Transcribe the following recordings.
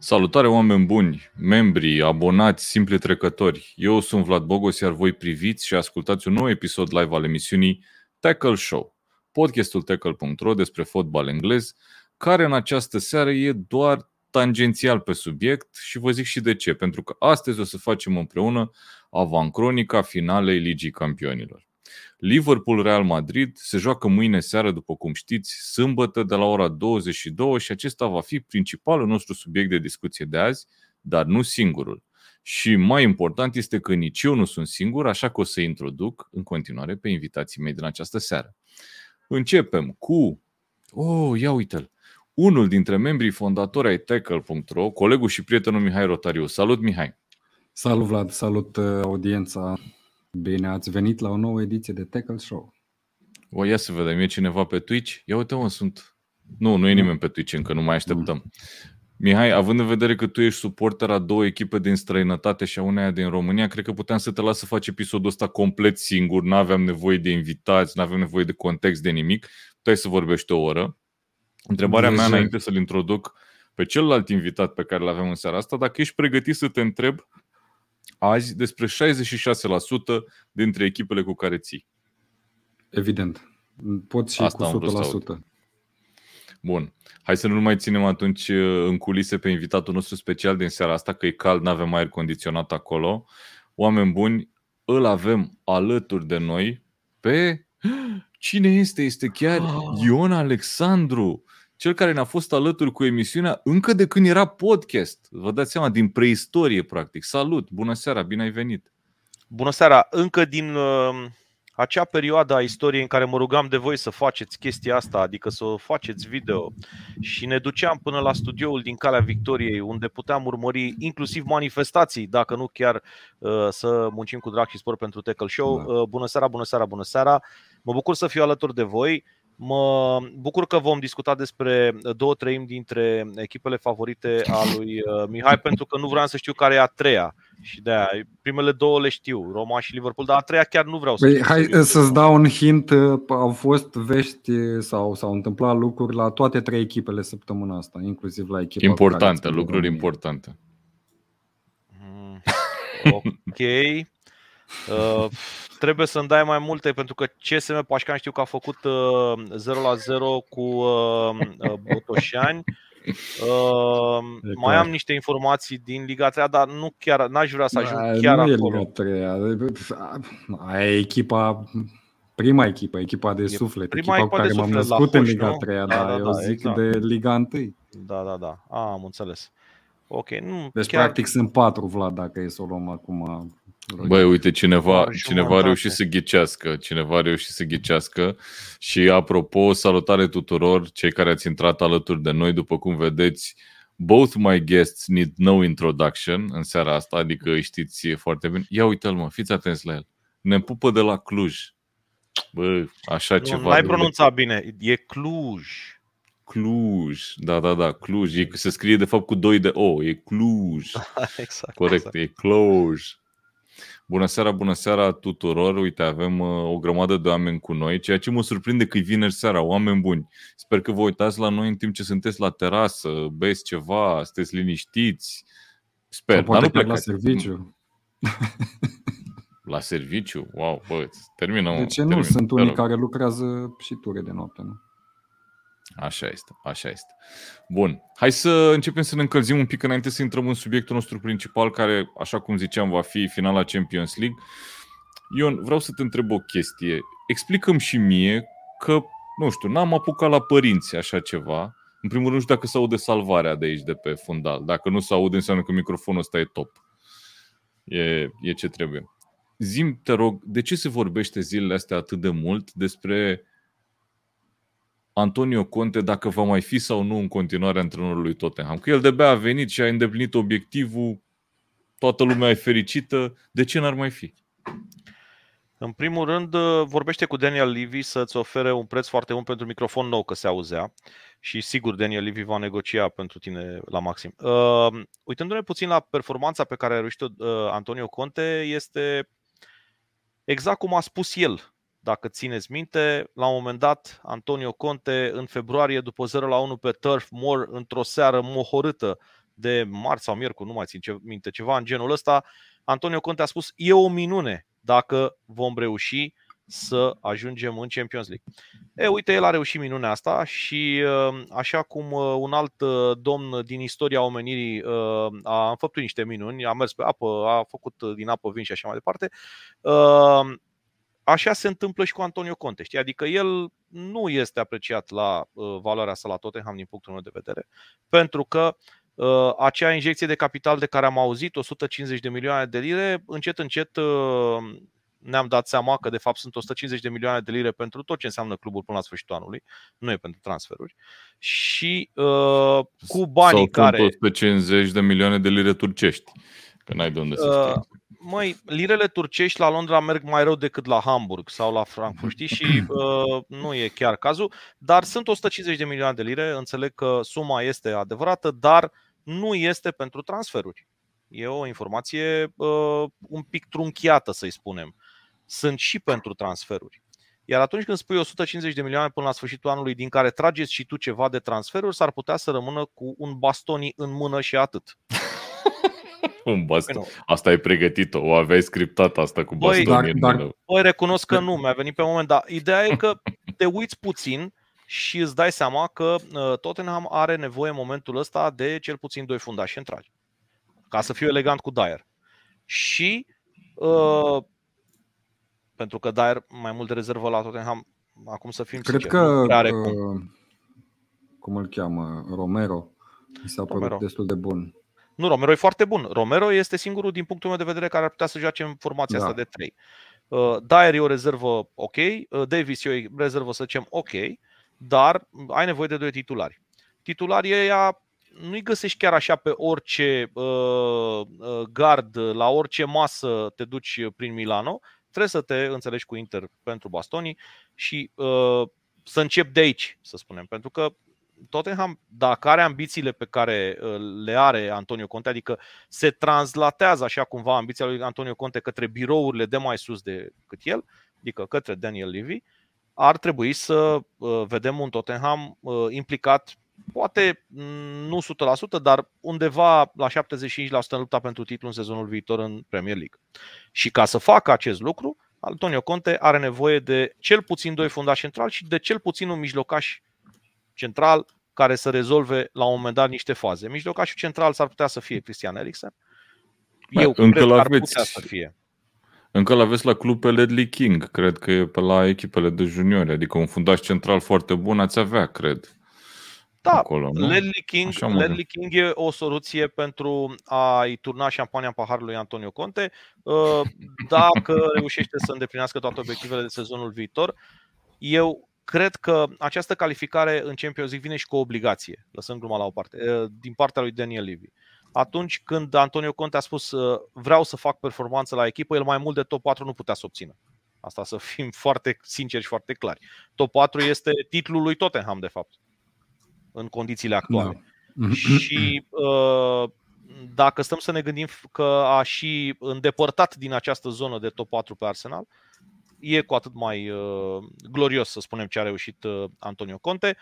Salutare oameni buni, membri, abonați, simpli trecători. Eu sunt Vlad Bogos, iar voi priviți și ascultați un nou episod live al emisiunii Tackle Show, podcastul tackle.ro despre fotbal englez, care în această seară e doar tangențial pe subiect și vă zic și de ce. Pentru că astăzi o să facem împreună avancronica finalei Ligii Campionilor. Liverpool-Real Madrid se joacă mâine seară, după cum știți, sâmbătă de la ora 22 și acesta va fi principalul nostru subiect de discuție de azi, dar nu singurul. Și mai important este că nici eu nu sunt singur, așa că o să introduc în continuare pe invitații mei din această seară. Începem cu, oh, ia uite-l, unul dintre membrii fondatori ai Tackle.ro, colegul și prietenul Mihai Rotariu. Salut, Mihai! Salut, Vlad! Salut, uh, audiența! Bine ați venit la o nouă ediție de Tackle Show. O, ia să vedem, e cineva pe Twitch? Ia uite, mă, sunt... Nu, nu e nimeni pe Twitch încă, nu mai așteptăm. Mm. Mihai, având în vedere că tu ești suporter a două echipe din străinătate și a uneia din România, cred că puteam să te las să faci episodul ăsta complet singur, nu aveam nevoie de invitați, nu aveam nevoie de context, de nimic. Puteai să vorbești o oră. Întrebarea mea, înainte să-l introduc pe celălalt invitat pe care l avem în seara asta, dacă ești pregătit să te întreb azi despre 66% dintre echipele cu care ții. Evident. Pot și Asta cu 100%. Bun. Hai să nu mai ținem atunci uh, în culise pe invitatul nostru special din seara asta, că e cald, nu avem aer condiționat acolo. Oameni buni, îl avem alături de noi pe... Cine este? Este chiar ah. Ion Alexandru, cel care ne-a fost alături cu emisiunea încă de când era podcast. Vă dați seama, din preistorie, practic. Salut! Bună seara! Bine ai venit! Bună seara! Încă din uh, acea perioadă a istoriei în care mă rugam de voi să faceți chestia asta, adică să faceți video și ne duceam până la studioul din Calea Victoriei, unde puteam urmări inclusiv manifestații, dacă nu chiar uh, să muncim cu drag și spor pentru Tackle Show. Da. Uh, bună seara, bună seara, bună seara! Mă bucur să fiu alături de voi. Mă bucur că vom discuta despre două treimi dintre echipele favorite a lui uh, Mihai, pentru că nu vreau să știu care e a treia. Și de aia, primele două le știu, Roma și Liverpool, dar a treia chiar nu vreau să păi, știu. Hai să-ți dau un hint, uh, au fost vești sau s-au întâmplat lucruri la toate trei echipele săptămâna asta, inclusiv la echipa Importante, lucruri importante. Mm, ok. Uh, trebuie să-mi dai mai multe pentru că CSM Pașcan știu că a făcut uh, 0 la 0 cu uh, uh, Botoșani. Uh, mai am niște informații din Liga 3, dar nu chiar, n-aș vrea să ajung da, chiar nu acolo. E Liga 3. Aia e echipa prima echipă, echipa de suflet, prima echipa cu care m-am născut în Liga 3, da, da, da, eu da, zic exact. de Liga 1. Da, da, da. A, am înțeles. Ok, nu, deci chiar... practic sunt patru, Vlad, dacă e să o luăm acum Băi, uite, cineva, cineva a reușit să ghicească, cineva a reușit să ghicească și apropo, salutare tuturor cei care ați intrat alături de noi, după cum vedeți, both my guests need no introduction în seara asta, adică îi știți foarte bine. Ia uite-l mă, fiți atenți la el. Ne pupă de la Cluj. Bă, așa nu, ceva. Nu ai pronunțat bine, e Cluj. Cluj, da, da, da, Cluj. E, se scrie de fapt cu doi de O, e Cluj. exact. Corect, exact. e Cluj. Bună seara, bună seara tuturor! Uite, avem uh, o grămadă de oameni cu noi, ceea ce mă surprinde că e vineri seara, oameni buni. Sper că vă uitați la noi în timp ce sunteți la terasă, beți ceva, sunteți liniștiți. Sper, dar nu plecați. la serviciu. La serviciu? Wow, bă, terminăm. De ce nu? Termin, Sunt unii care lucrează și ture de noapte, nu? Așa este, așa este. Bun, hai să începem să ne încălzim un pic înainte să intrăm în subiectul nostru principal, care, așa cum ziceam, va fi finala Champions League. Ion, vreau să te întreb o chestie. Explicăm și mie că, nu știu, n-am apucat la părinți așa ceva. În primul rând, nu știu dacă se aude salvarea de aici, de pe fundal. Dacă nu se aude, înseamnă că microfonul ăsta e top. E, e ce trebuie. Zim, te rog, de ce se vorbește zilele astea atât de mult despre Antonio Conte dacă va mai fi sau nu în continuare antrenorul lui Tottenham. Că el de a venit și a îndeplinit obiectivul, toată lumea e fericită, de ce n-ar mai fi? În primul rând, vorbește cu Daniel Levy să-ți ofere un preț foarte bun pentru microfon nou, că se auzea. Și sigur, Daniel Levy va negocia pentru tine la maxim. Uh, uitându-ne puțin la performanța pe care a reușit-o uh, Antonio Conte, este exact cum a spus el dacă țineți minte, la un moment dat, Antonio Conte, în februarie, după 0 la 1 pe Turf Moor, într-o seară mohorâtă de marți sau miercuri, nu mai țin minte, ceva în genul ăsta, Antonio Conte a spus e o minune dacă vom reuși să ajungem în Champions League. E, uite, el a reușit minunea asta și uh, așa cum uh, un alt uh, domn din istoria omenirii a înfăptuit niște minuni, a mers pe apă, a făcut din apă vin și așa mai departe, așa se întâmplă și cu Antonio Conte. Știi? Adică el nu este apreciat la valoarea sa la Tottenham din punctul meu de vedere, pentru că acea injecție de capital de care am auzit, 150 de milioane de lire, încet, încet ne-am dat seama că de fapt sunt 150 de milioane de lire pentru tot ce înseamnă clubul până la sfârșitul anului, nu e pentru transferuri. Și uh, cu banii Sau care. 150 de milioane de lire turcești, că n-ai de unde să uh, știi. Măi, lirele turcești la Londra merg mai rău decât la Hamburg sau la Frankfurt, știi? Și uh, nu e chiar cazul. Dar sunt 150 de milioane de lire, înțeleg că suma este adevărată, dar nu este pentru transferuri. E o informație uh, un pic trunchiată, să-i spunem. Sunt și pentru transferuri. Iar atunci când spui 150 de milioane până la sfârșitul anului, din care trageți și tu ceva de transferuri, s-ar putea să rămână cu un bastoni în mână și atât. un baston. Păi asta ai pregătit-o, o aveai scriptat asta cu bastonii băi, în mână. Băi, recunosc că nu, mi-a venit pe moment, dar ideea e că te uiți puțin și îți dai seama că uh, Tottenham are nevoie în momentul ăsta de cel puțin doi fundași centrali ca să fiu elegant cu Dyer. Și uh, pentru că Dyer mai mult de rezervă la Tottenham, acum să fim Cred sincer, că are cum. Uh, cum îl cheamă, Romero, mi s-a părut Romero. destul de bun. Nu, Romero e foarte bun. Romero este singurul, din punctul meu de vedere, care ar putea să joace în formația da. asta de 3. Uh, Dyer e o rezervă ok, uh, Davis e o rezervă, să zicem, ok, dar ai nevoie de doi titulari. Titularii ăia nu-i găsești chiar așa pe orice uh, uh, gard, la orice masă te duci prin Milano. Trebuie să te înțelegi cu Inter pentru Bastoni și uh, să încep de aici, să spunem. Pentru că Tottenham, dacă are ambițiile pe care uh, le are Antonio Conte, adică se translatează așa cumva ambiția lui Antonio Conte către birourile de mai sus decât el, adică către Daniel Levy, ar trebui să uh, vedem un Tottenham uh, implicat poate mm, nu 100%, dar undeva la 75% în lupta pentru titlu în sezonul viitor în Premier League. Și ca să facă acest lucru, Antonio Conte are nevoie de cel puțin doi fundași centrali și de cel puțin un mijlocaș central care să rezolve la un moment dat niște faze. Mijlocașul central s-ar putea să fie Cristian Eriksen. Eu încă cred că ar putea să fie. Încă l aveți la club pe Ledley King, cred că e pe la echipele de juniori, adică un fundaș central foarte bun ați avea, cred. Da, acolo, nu? Ledley King, Ledley King e o soluție pentru a-i turna șampania în paharul lui Antonio Conte. Uh, dacă reușește să îndeplinească toate obiectivele de sezonul viitor, eu cred că această calificare în Champions League vine și cu o obligație, lăsând gluma la o parte, uh, din partea lui Daniel Levy. Atunci când Antonio Conte a spus uh, vreau să fac performanță la echipă, el mai mult de top 4 nu putea să obțină. Asta să fim foarte sinceri și foarte clari. Top 4 este titlul lui Tottenham, de fapt în condițiile actuale. Da. Și uh, dacă stăm să ne gândim că a și îndepărtat din această zonă de top 4 pe Arsenal, e cu atât mai uh, glorios să spunem ce a reușit uh, Antonio Conte,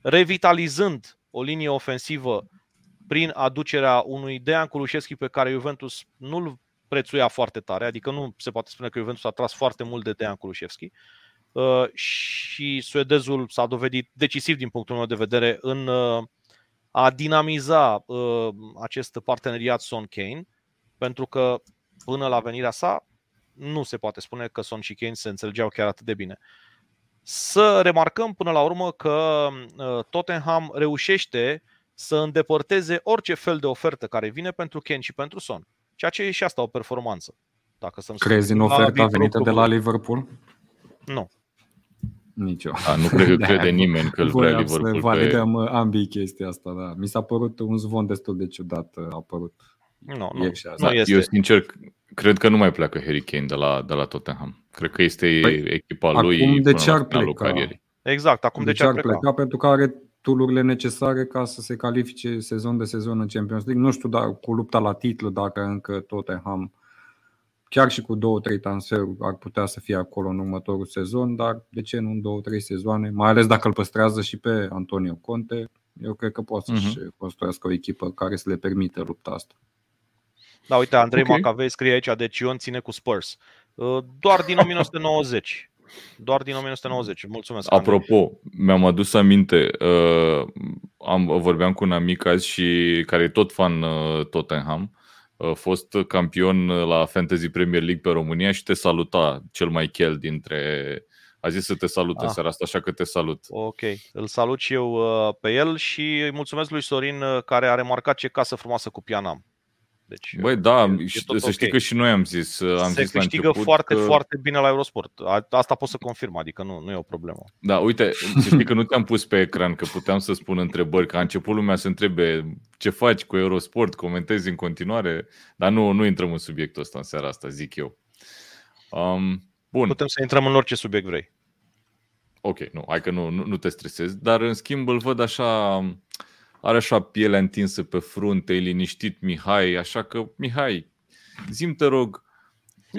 revitalizând o linie ofensivă prin aducerea unui Dejan Kulusevski pe care Juventus nu-l prețuia foarte tare, adică nu se poate spune că Juventus a tras foarte mult de Dejan Kulusevski. Uh, și suedezul s-a dovedit decisiv din punctul meu de vedere în uh, a dinamiza uh, acest parteneriat Son Kane, pentru că până la venirea sa nu se poate spune că Son și Kane se înțelegeau chiar atât de bine. Să remarcăm până la urmă că Tottenham reușește să îndepărteze orice fel de ofertă care vine pentru Kane și pentru Son, ceea ce e și asta o performanță. Dacă Crezi în oferta venită de la Liverpool? Nu. Nici eu. Da, nu cred că crede nimeni că îl vrea Liverpool. Să validăm pe... Uh, ambii chestia asta, da. Mi s-a părut un zvon destul de ciudat, uh, a apărut. Nu, nu, da, este. Eu sincer cred că nu mai pleacă Harry Kane de la, de la Tottenham. Cred că este păi, echipa acum lui Acum de ce ar pleca? Exact, acum de, de ce ar pleca? pleca? Pentru că are tulurile necesare ca să se califice sezon de sezon în Champions League. Nu știu dacă cu lupta la titlu, dacă încă Tottenham chiar și cu două, trei transferuri ar putea să fie acolo în următorul sezon, dar de ce nu în două, trei sezoane, mai ales dacă îl păstrează și pe Antonio Conte, Eu cred că poate să-și uh-huh. construiască o echipă care să le permită lupta asta. Da, uite, Andrei okay. Macavei scrie aici, deci Ion ține cu Spurs. Uh, doar din 1990. Doar din 1990. Mulțumesc. Apropo, Andrei. mi-am adus aminte, uh, am, vorbeam cu un amic azi și care e tot fan uh, Tottenham, uh, fost campion la Fantasy Premier League pe România și te saluta cel mai chel dintre a zis să te salut ah. în seara asta, așa că te salut. Ok, îl salut și eu uh, pe el și îi mulțumesc lui Sorin uh, care a remarcat ce casă frumoasă cu pianam. Deci, Băi, da, e, e să okay. știi că și noi am zis. Am Se zis câștigă la foarte, că... foarte bine la Eurosport. Asta pot să confirm, adică nu, nu e o problemă. Da, uite, să știi că nu te-am pus pe ecran, că puteam să spun întrebări, că a început lumea să întrebe ce faci cu Eurosport, comentezi în continuare, dar nu, nu intrăm în subiectul ăsta în seara asta, zic eu. Um, bun. Putem să intrăm în orice subiect vrei. Ok, nu, hai că nu, nu, nu te stresezi, dar în schimb îl văd așa, are așa pielea întinsă pe frunte, e liniștit Mihai, așa că, Mihai, zim te rog,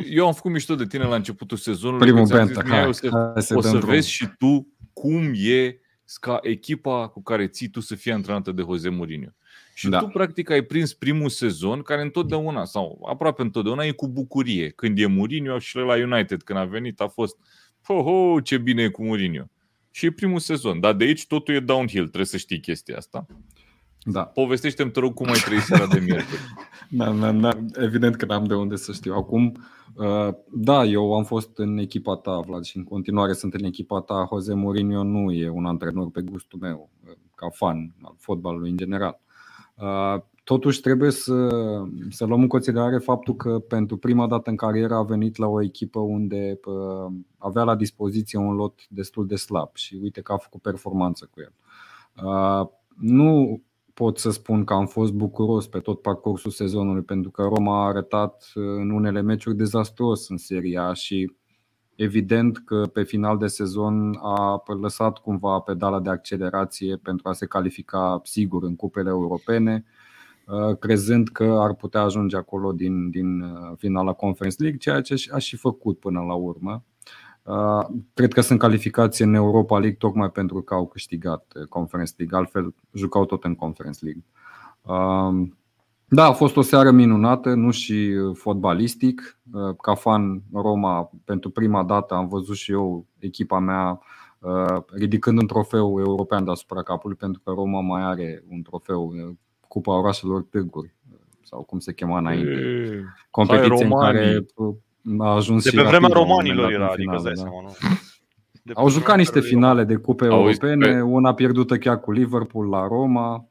eu am făcut mișto de tine la începutul sezonului. Primul benta, hai, o să, hai să, o să vezi și tu cum e ca echipa cu care ții tu să fii antrenată de Jose Mourinho. Și da. tu, practic, ai prins primul sezon care întotdeauna, sau aproape întotdeauna, e cu bucurie. Când e Mourinho și la United, când a venit, a fost ho, ho, ce bine e cu Mourinho. Și e primul sezon, dar de aici totul e downhill, trebuie să știi chestia asta. Da. Povestește-mi, te rog, cum ai trăit seara de miercuri. da, da, da, evident că n-am de unde să știu. Acum, uh, da, eu am fost în echipa ta, Vlad, și în continuare sunt în echipa ta. Jose Mourinho nu e un antrenor pe gustul meu, uh, ca fan al fotbalului în general. Uh, Totuși trebuie să, să luăm în considerare faptul că pentru prima dată în carieră a venit la o echipă unde avea la dispoziție un lot destul de slab și uite că a făcut performanță cu el. Nu pot să spun că am fost bucuros pe tot parcursul sezonului pentru că Roma a arătat în unele meciuri dezastruos în seria și evident că pe final de sezon a lăsat cumva pedala de accelerație pentru a se califica sigur în cupele europene Uh, crezând că ar putea ajunge acolo din, din uh, finala Conference League, ceea ce a și făcut până la urmă. Uh, cred că sunt calificați în Europa League tocmai pentru că au câștigat Conference League, altfel jucau tot în Conference League. Da, a fost o seară minunată, nu și fotbalistic. Ca fan Roma, pentru prima dată am văzut și eu echipa mea ridicând un trofeu european deasupra capului, pentru că Roma mai are un trofeu Cupa Orașelor Târguri sau cum se chema înainte. Competiție în care a ajuns de și pe vremea romanilor era, adică da. seama, nu? Au jucat niște finale de cupe europene, una pierdută chiar cu Liverpool la Roma.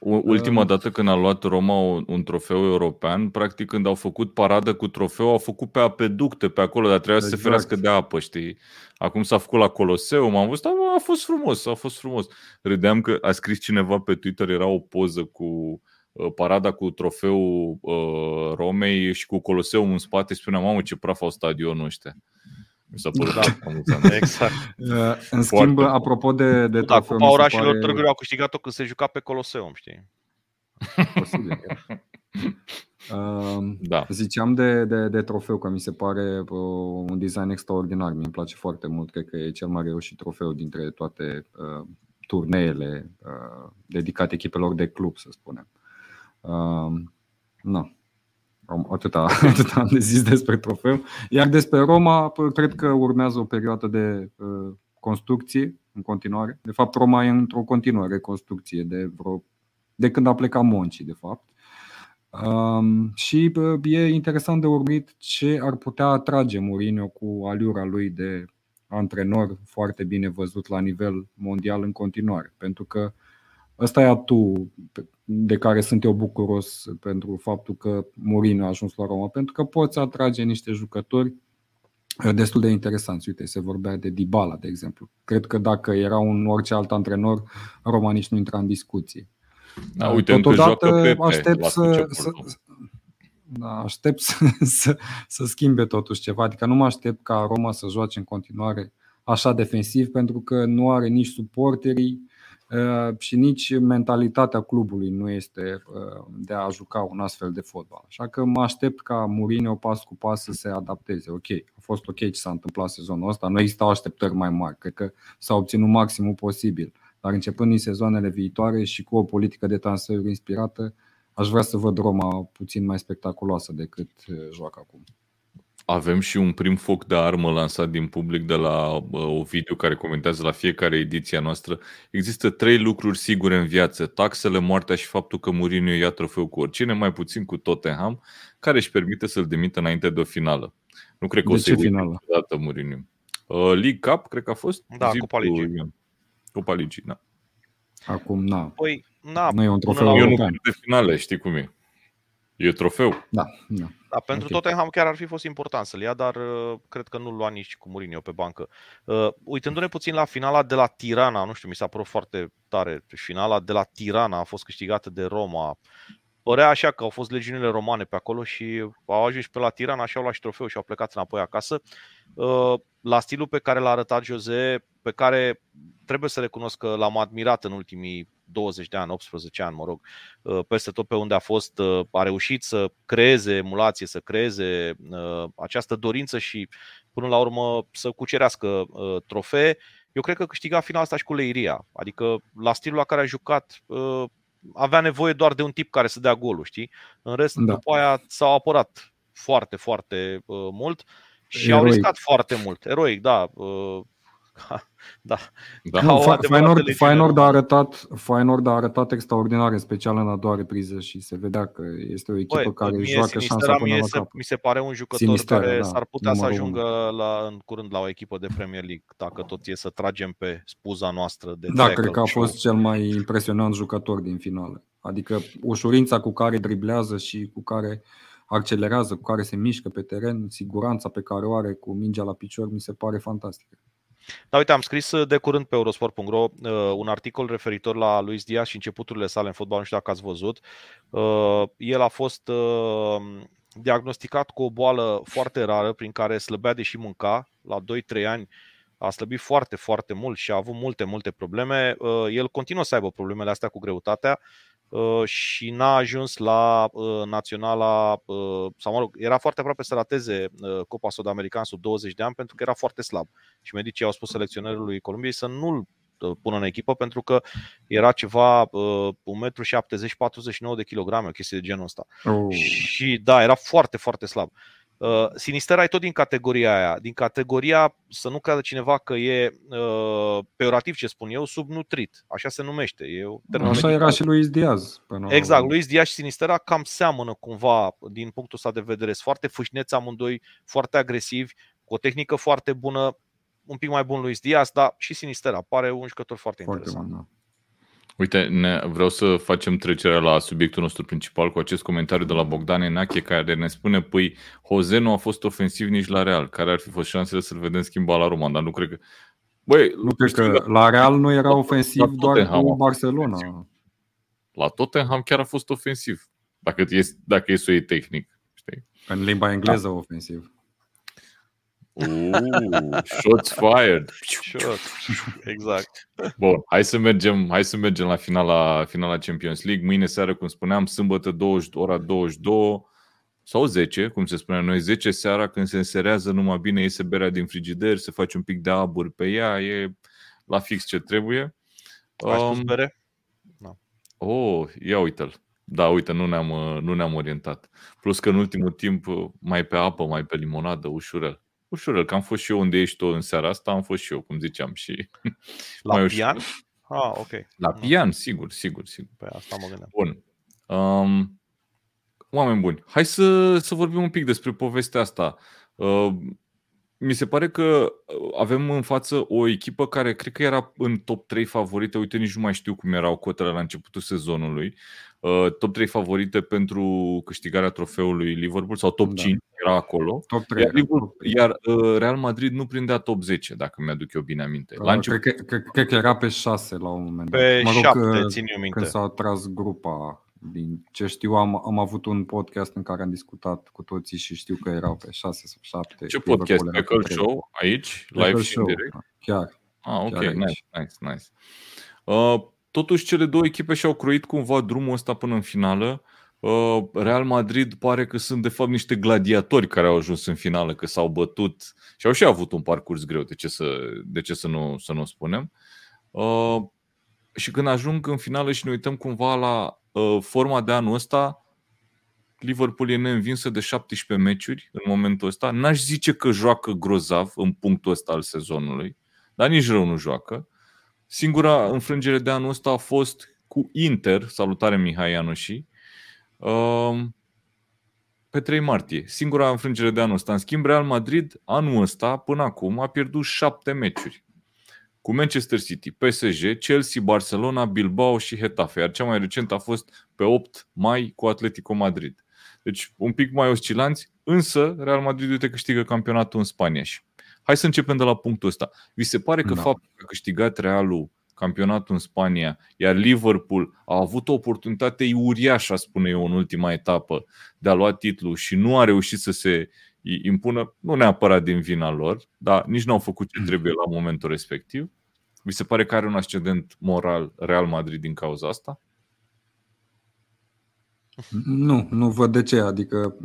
Ultima dată când a luat Roma un trofeu european, practic când au făcut paradă cu trofeu, au făcut pe apeducte pe acolo, dar trebuia exact. să se exact. ferească de apă, știi? Acum s-a făcut la Coloseum, am văzut, a, a fost frumos, a fost frumos. Râdeam că a scris cineva pe Twitter, era o poză cu uh, parada cu trofeul uh, Romei și cu Coloseum în spate, spunea, mamă, ce praf au stadionul ăștia. Mi s-a părut da. Exact. Uh, în schimb, Foarte apropo de, de da, trofeu, Cupa orașelor pare... Târgu au câștigat-o când se juca pe Coloseum, știi? Posibil. Uh, da. Ziceam de, de, de trofeu că mi se pare uh, un design extraordinar. Mi-mi place foarte mult. Cred că e cel mai reușit trofeu dintre toate uh, turneele uh, dedicate echipelor de club, să spunem. Uh, no. Atâta, atâta am de zis despre trofeu. Iar despre Roma, cred că urmează o perioadă de uh, construcție în continuare. De fapt, Roma e într-o continuă reconstrucție de vreo de când a plecat Monci, de fapt. Um, și e interesant de urmărit ce ar putea atrage Mourinho cu aliura lui de antrenor foarte bine văzut la nivel mondial în continuare. Pentru că ăsta e atu de care sunt eu bucuros pentru faptul că Mourinho a ajuns la Roma, pentru că poți atrage niște jucători destul de interesanți. Uite, se vorbea de Dybala, de exemplu. Cred că dacă era un orice alt antrenor, Roma nici nu intra în discuție. Da, uite, Totodată Pepe, aștept să, să, da, aștept să, să, să schimbe totuși ceva. Adică nu mă aștept ca Roma să joace în continuare așa defensiv pentru că nu are nici suporterii uh, și nici mentalitatea clubului nu este uh, de a juca un astfel de fotbal. Așa că mă aștept ca Mourinho pas cu pas să se adapteze. Ok, a fost ok ce s-a întâmplat sezonul ăsta, nu existau așteptări mai mari, cred că s-a obținut maximul posibil dar începând din sezoanele viitoare și cu o politică de transferuri inspirată, aș vrea să văd Roma puțin mai spectaculoasă decât uh, joacă acum. Avem și un prim foc de armă lansat din public de la o video care comentează la fiecare ediție a noastră. Există trei lucruri sigure în viață. Taxele, moartea și faptul că Mourinho ia trofeu cu oricine, mai puțin cu Tottenham, care își permite să-l demită înainte de o finală. Nu cred că De o să ce finală? dată Mourinho. Uh, League Cup, cred că a fost? Da, Zi Cupa cu Ligii. Ion. Cupa Ligii, da. Acum, na. Păi, na, Nu e un până trofeu la Eu urmă, nu european. cred de finale, știi cum e. E trofeu. Da, da. Da, pentru Ok. Tottenham chiar ar fi fost important să-l ia, dar uh, cred că nu-l lua nici cu Mourinho pe bancă. Uh, uitându-ne puțin la finala de la Tirana, nu știu, mi s-a părut foarte tare. Finala de la Tirana a fost câștigată de Roma. Părea așa că au fost legiunile romane pe acolo și au ajuns pe la Tirana și au luat și trofeu și au plecat înapoi acasă. Uh, La stilul pe care l-a arătat Jose, pe care trebuie să recunosc că l-am admirat în ultimii 20 de ani, 18 ani, mă rog, uh, peste tot pe unde a fost, uh, a reușit să creeze emulație, să creeze uh, această dorință și până la urmă să cucerească uh, trofee. Eu cred că câștiga finala asta și cu Leiria. Adică la stilul la care a jucat uh, avea nevoie doar de un tip care să dea golul, știi? În rest, Da. după aia s-au apărat foarte, foarte uh, mult și au Eroic. riscat foarte mult. Eroic, da. Uh, da. Da. Ca Nu, o Fe- adevărată Feyenoord, legiune Feyenoord, a romană. arătat, Feyenoord a arătat extraordinar, în special în a doua repriză și se vedea că este o echipă Băi, care mie joacă șansa Sinistera până mie la se, cap. mi se pare un jucător Sinistera, care da, s-ar putea să numărul ajungă la, în curând la o echipă de Premier League, dacă tot e să tragem pe spuza noastră de Da, tackle cred că a show. fost cel mai impresionant jucător din finală. Adică ușurința cu care driblează și cu care accelerează, cu care se mișcă pe teren, siguranța pe care o are cu mingea la picior, mi se pare fantastică. Da, uite, am scris uh, de curând pe Eurosport.ro uh, un articol referitor la Luis Diaz și începuturile sale în fotbal, nu știu dacă ați văzut. Uh, el a fost uh, diagnosticat cu o boală foarte rară prin care slăbea deși mânca. La 2-3 ani a slăbit foarte, foarte mult și a avut multe, multe probleme. Uh, el continuă să aibă problemele astea cu greutatea uh, și n-a ajuns la uh, naționala, uh, sau mă rog, era foarte aproape să rateze uh, Copa Sud-American sub 20 de ani pentru că era foarte slab și medicii au spus selecționerului Columbiei să nu-l uh, pună în echipă pentru că era ceva uh, 1,70 m, 49 de kilograme, o chestie de genul ăsta. Oh. Și da, era foarte, foarte slab. Uh, Sinistera e tot din categoria aia, din categoria, să nu creadă cineva că e uh, peorativ ce spun eu, subnutrit, așa se numește. E o termen Așa medical. era și Luis Diaz. Până la Exact, urmă. Luis Diaz și Sinistera cam seamănă cumva din punctul ăsta de vedere. Sunt foarte fâșneți amândoi, foarte agresivi, cu o tehnică foarte bună, un pic mai bun Luis Diaz, dar și Sinistera pare un jucător foarte, Foarte interesant. bun, da. Uite, ne, vreau să facem trecerea la subiectul nostru principal cu acest comentariu de la Bogdan Enache care ne spune, păi, Jose nu a fost ofensiv nici la Real. Care ar fi fost șansele să-l vedem schimba la Roma? Dar nu cred că... Băi, Nu cred că la Real nu era ofensiv la doar Tottenham a cu fost Barcelona. ofensiv. la Tottenham chiar a fost ofensiv. Dacă e, dacă e să o iei tehnic. Știi? În limba engleză ofensiv. Uh, shots fired. Sure. Exact. Bun, hai să mergem, hai să mergem la finala, finala Champions League. Mâine seară, cum spuneam, sâmbătă 20, ora 22 sau 10, cum se spune noi, 10 seara, când se înserează numai bine, iese berea din frigider, se face un pic de abur pe ea, e la fix ce trebuie. Ai spus Um, bere? Oh, ia uite-l. Da, uite, nu ne-am, uh, nu ne-am orientat. Plus că în ultimul timp, uh, mai pe apă, mai pe limonadă, ușurel. Ușurel, că am fost și eu unde ești tu în seara asta, am fost și eu, cum ziceam, și La mai ușor. pian? Ah, ok. la pian, sigur, sigur, sigur. Pe asta mă gândeam. Bun. Um, oameni buni, hai să, să vorbim un pic despre povestea asta. Uh, mi se pare că uh, avem în față o echipă care cred că era în top 3 favorite. Uite, nici nu mai știu cum erau cotele la începutul sezonului. Uh, top 3 favorite pentru câștigarea trofeului Liverpool sau top Da. 5 era acolo. Top 3. Iar, Liverpool, iar uh, Real Madrid nu prindea top 10, dacă mi-aduc eu bine aminte. La început, cred, că, cred, cred că era pe 6 la un moment dat. Pe Mă rog, șapte, uh, țin eu minte. când s-a tras grupa. Din ce știu, am, am avut un podcast în care am discutat cu toții și știu că erau pe 6 sau 7. ce podcast? Pe Call Show? Aici? Live și în direct? Chiar. Ah, ok, Chiar aici. nice, nice, nice. Uh, totuși, cele două echipe și-au croit cumva drumul ăsta până în finală. Uh, Real Madrid pare că sunt de fapt niște gladiatori care au ajuns în finală, că s-au bătut și au și avut un parcurs greu, de ce să, de ce să, nu, să nu spunem. Uh, și când ajung în finală și ne uităm cumva la uh, forma de anul ăsta, Liverpool e neînvinsă de 17 meciuri în momentul ăsta. N-aș zice că joacă grozav în punctul ăsta al sezonului, dar nici rău nu joacă. Singura înfrângere de anul ăsta a fost cu Inter, salutare Mihai Ianuși, um, pe 3 martie. Singura înfrângere de anul ăsta. În schimb, Real Madrid, anul ăsta, până acum, a pierdut 7 meciuri. Cu Manchester City, PSG, Chelsea, Barcelona, Bilbao și Hetafe. Iar cea mai recentă a fost pe 8 mai cu Atletico Madrid. Deci un pic mai oscilanți, însă Real Madrid uite câștigă campionatul în Spania și Hai să începem de la punctul ăsta. Vi se pare că da. faptul că a câștigat Realul campionatul în Spania, iar Liverpool a avut o oportunitate uriașă, spune eu, în ultima etapă de a lua titlul și nu a reușit să se impună, nu neapărat din vina lor, dar nici nu au făcut ce trebuie la momentul respectiv. Vi se pare că are un ascendent moral Real Madrid din cauza asta? Nu, nu văd de ce. Adică,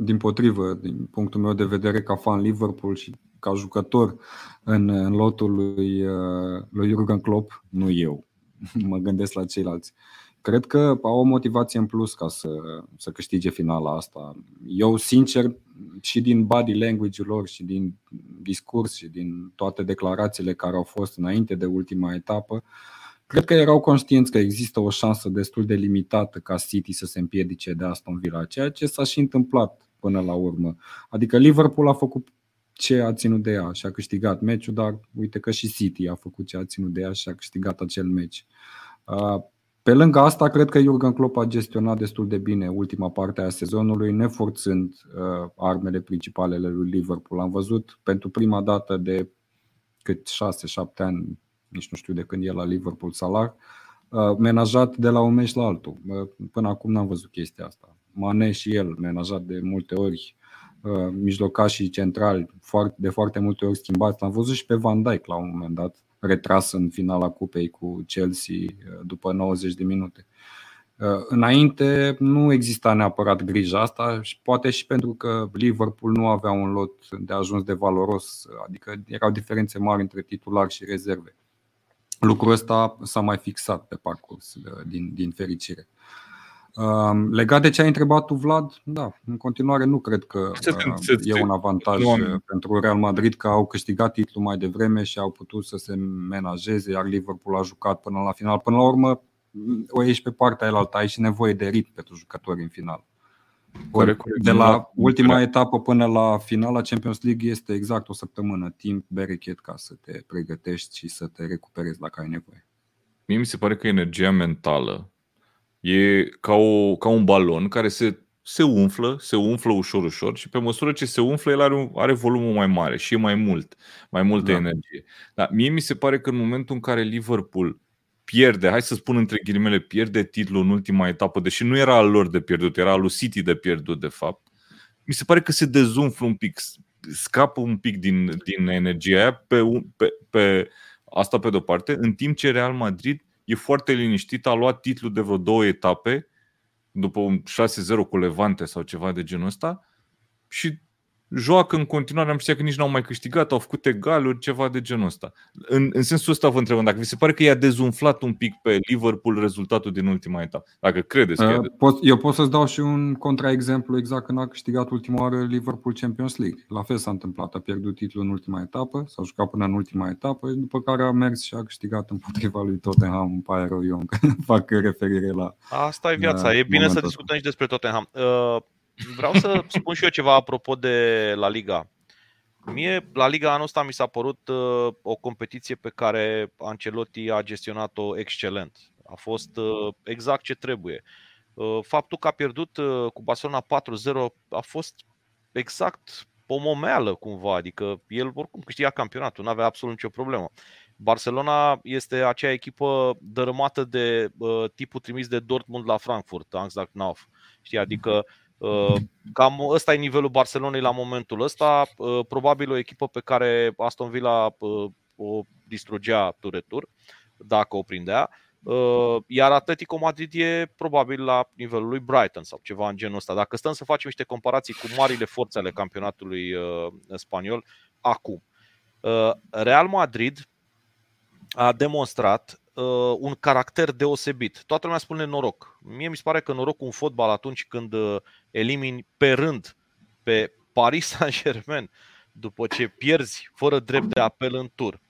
din potrivă, din punctul meu de vedere, ca fan Liverpool și ca jucător în, în lotul lui, uh, lui Jurgen Klopp, nu eu. Mă gândesc la ceilalți. Cred că au o motivație în plus ca să, să câștige finala asta. Eu, sincer, și din body language-ul lor și din discurs și din toate declarațiile care au fost înainte de ultima etapă, cred că erau conștienți că există o șansă destul de limitată ca City să se împiedice de Aston Villa, ceea ce s-a și întâmplat până la urmă. Adică Liverpool a făcut ce a ținut de ea și a câștigat meciul, dar uite că și City a făcut ce a ținut de ea și a câștigat acel meci. Pe lângă asta, cred că Jurgen Klopp a gestionat destul de bine ultima parte a sezonului, neforțând armele principale ale lui Liverpool. Am văzut pentru prima dată de cât 6-7 ani, nici nu știu de când e la Liverpool Salah, menajat de la un meci la altul. Până acum n-am văzut chestia asta. Mane și el, menajat de multe ori Uh, mijlocașii centrali de foarte multe ori schimbați. L-am văzut și pe Van Dijk la un moment dat, retras în finala cupei cu Chelsea uh, după 90 de minute. Uh, înainte nu exista neapărat grija asta și poate și pentru că Liverpool nu avea un lot de ajuns de valoros, adică erau diferențe mari între titulari și rezerve. Lucrul ăsta s-a mai fixat pe parcurs, din, din fericire. Legat de ce ai întrebat tu, Vlad, da, în continuare nu cred că e un avantaj pentru Real Madrid că au câștigat titlul mai devreme și au putut să se menajeze, iar Liverpool a jucat până la final. Până la urmă, o ieși pe partea aia ai și nevoie de ritm pentru jucători în final. De la ultima etapă până la finala Champions League este exact o săptămână timp berechet ca să te pregătești și să te recuperezi dacă ai nevoie. Mie mi se pare că energia mentală E ca, o, ca un balon care se, se umflă, se umflă ușor, ușor și pe măsură ce se umflă, el are, un, are volumul mai mare și e mai mult, mai multă da. energie. Dar mie mi se pare că în momentul în care Liverpool pierde, hai să spun între ghilimele, pierde titlul în ultima etapă, deși nu era al lor de pierdut, era al lui City de pierdut, de fapt, mi se pare că se dezumflă un pic, scapă un pic din, din energia aia pe, pe, pe asta pe de-o parte, în timp ce Real Madrid e foarte liniștit, a luat titlul de vreo două etape, după un 6-0 cu Levante sau ceva de genul ăsta, și joacă în continuare, am știut că nici n-au mai câștigat, au făcut egaluri, ceva de genul ăsta. În, în sensul ăsta vă întrebăm, dacă vi se pare că i-a dezumflat un pic pe Liverpool rezultatul din ultima etapă, dacă credeți că uh, Eu pot să-ți dau și un contraexemplu exact când a câștigat ultima oară Liverpool Champions League. La fel s-a întâmplat, a pierdut titlul în ultima etapă, s-a jucat până în ultima etapă, după care a mers și a câștigat împotriva lui Tottenham, îmi pare rău eu fac referire la Asta e viața, e bine să discutăm și despre Tottenham. Uh, Vreau să spun și eu ceva apropo de La Liga. Mie, La Liga anul ăsta mi s-a părut uh, o competiție pe care Ancelotti a gestionat-o excelent. A fost uh, exact ce trebuie. Uh, faptul că a pierdut uh, cu Barcelona 4-0 a fost exact o momeală cumva, adică el oricum câștiga campionatul, nu avea absolut nicio problemă. Barcelona este acea echipă dărâmată de uh, tipul trimis de Dortmund la Frankfurt, Angst Knauf. Știi, adică Uh, cam ăsta e nivelul Barcelonei la momentul ăsta. Uh, probabil o echipă pe care Aston Villa uh, o distrugea turetur, dacă o prindea. Iar Atletico Madrid e probabil la nivelul lui Brighton sau ceva în genul ăsta. Dacă stăm să facem niște comparații cu marile forțe ale campionatului spaniol acum. Real Madrid a demonstrat uh, un caracter deosebit. Toată lumea spune noroc. Mie mi se pare că norocul în fotbal atunci când uh, elimini pe rând pe Paris Saint-Germain după ce pierzi fără drept de apel în tur,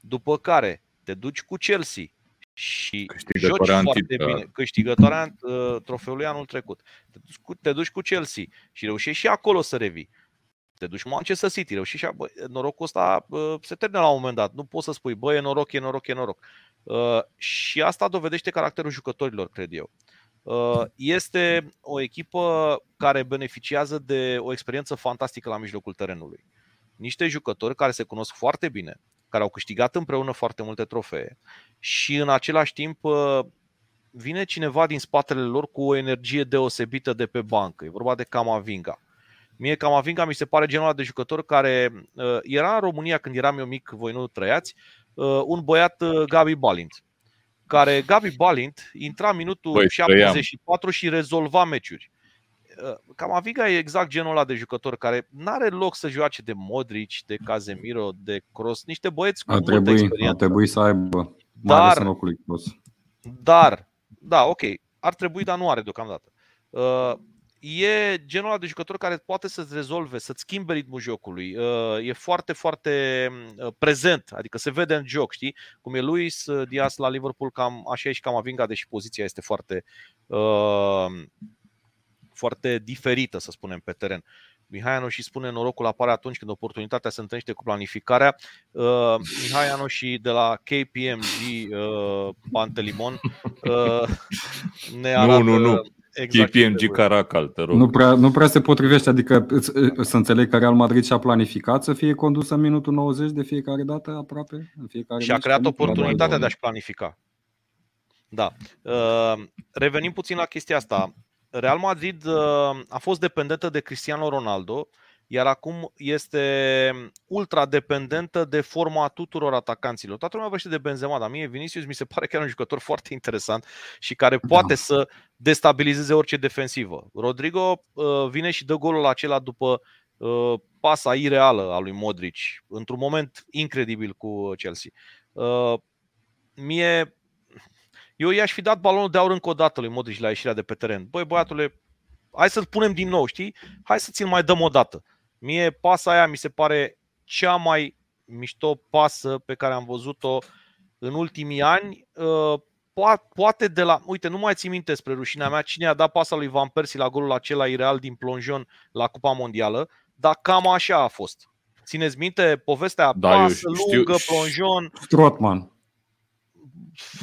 după care te duci cu Chelsea și joci foarte bine, câștigătoarea uh, trofeului anul trecut. Te duci, cu, te duci cu Chelsea și reușești și acolo să revii. Te duci cu Manchester City, reușești și bă, norocul ăsta uh, se termină la un moment dat. Nu poți să spui, bă, e noroc, e noroc, e noroc. Uh, și asta dovedește caracterul jucătorilor, cred eu. Uh, este o echipă care beneficiază de o experiență fantastică la mijlocul terenului. Niște jucători care se cunosc foarte bine, care au câștigat împreună foarte multe trofee și în același timp uh, vine cineva din spatele lor cu o energie deosebită de pe bancă. E vorba de Camavinga. Mie Camavinga mi se pare genul de jucător care uh, era în România când eram eu mic, voi nu trăiați, uh, un băiat Gabi Balint care Gabi Balint intra minutul Băi, 74 trăiam. și rezolva meciuri. Camavinga e exact genul ăla de jucător care nu are loc să joace de Modric, de Casemiro, de Cross, niște băieți cu ar multă trebui, experiență. Ar trebui să aibă, dar, în locul lui Cross. Dar, da, ok, ar trebui, dar nu are deocamdată. Uh, e genul ăla de jucător care poate să-ți rezolve, să-ți schimbe ritmul jocului. Uh, e foarte, foarte uh, prezent, adică se vede în joc, știi? Cum e Luis Diaz la Liverpool, cam așa e și Camavinga, deși poziția este foarte foarte diferită, să spunem, pe teren. Mihai și spune norocul apare atunci când oportunitatea se întâlnește cu planificarea. Uh, Mihai și de la KPMG uh, Pantelimon uh, ne arată nu, nu, nu. Exact KPMG Caracal, te rog. Nu prea, nu prea se potrivește, adică să înțeleg că Real Madrid și-a planificat să fie condusă în minutul 90 de fiecare dată aproape? În fiecare și a creat oportunitatea de a-și planifica. Da. Uh, revenim puțin la chestia asta. Real Madrid uh, a fost dependentă de Cristiano Ronaldo, iar acum este ultra dependentă de forma tuturor atacanților. Toată lumea vorbește de Benzema, dar mie Vinicius mi se pare că e un jucător foarte interesant și care da. poate da. să destabilizeze orice defensivă. Rodrigo uh, vine și dă golul acela după uh, pasa ireală a lui Modric, într-un moment incredibil cu Chelsea. Mie eu i-aș fi dat balonul de aur încă o dată lui Modric la ieșirea de pe teren. Băi, băiatule, hai să-l punem din nou, știi? Hai să ți-l mai dăm o dată. Mie pasa aia mi se pare cea mai mișto pasă pe care am văzut-o în ultimii ani. Uh, poate de la... Uite, nu mai țin minte spre rușinea mea cine a dat pasa lui Van Persie la golul acela ireal din plonjon la Cupa Mondială, dar cam așa a fost. Țineți minte povestea da, pasă lungă, știu. plonjon. Strotman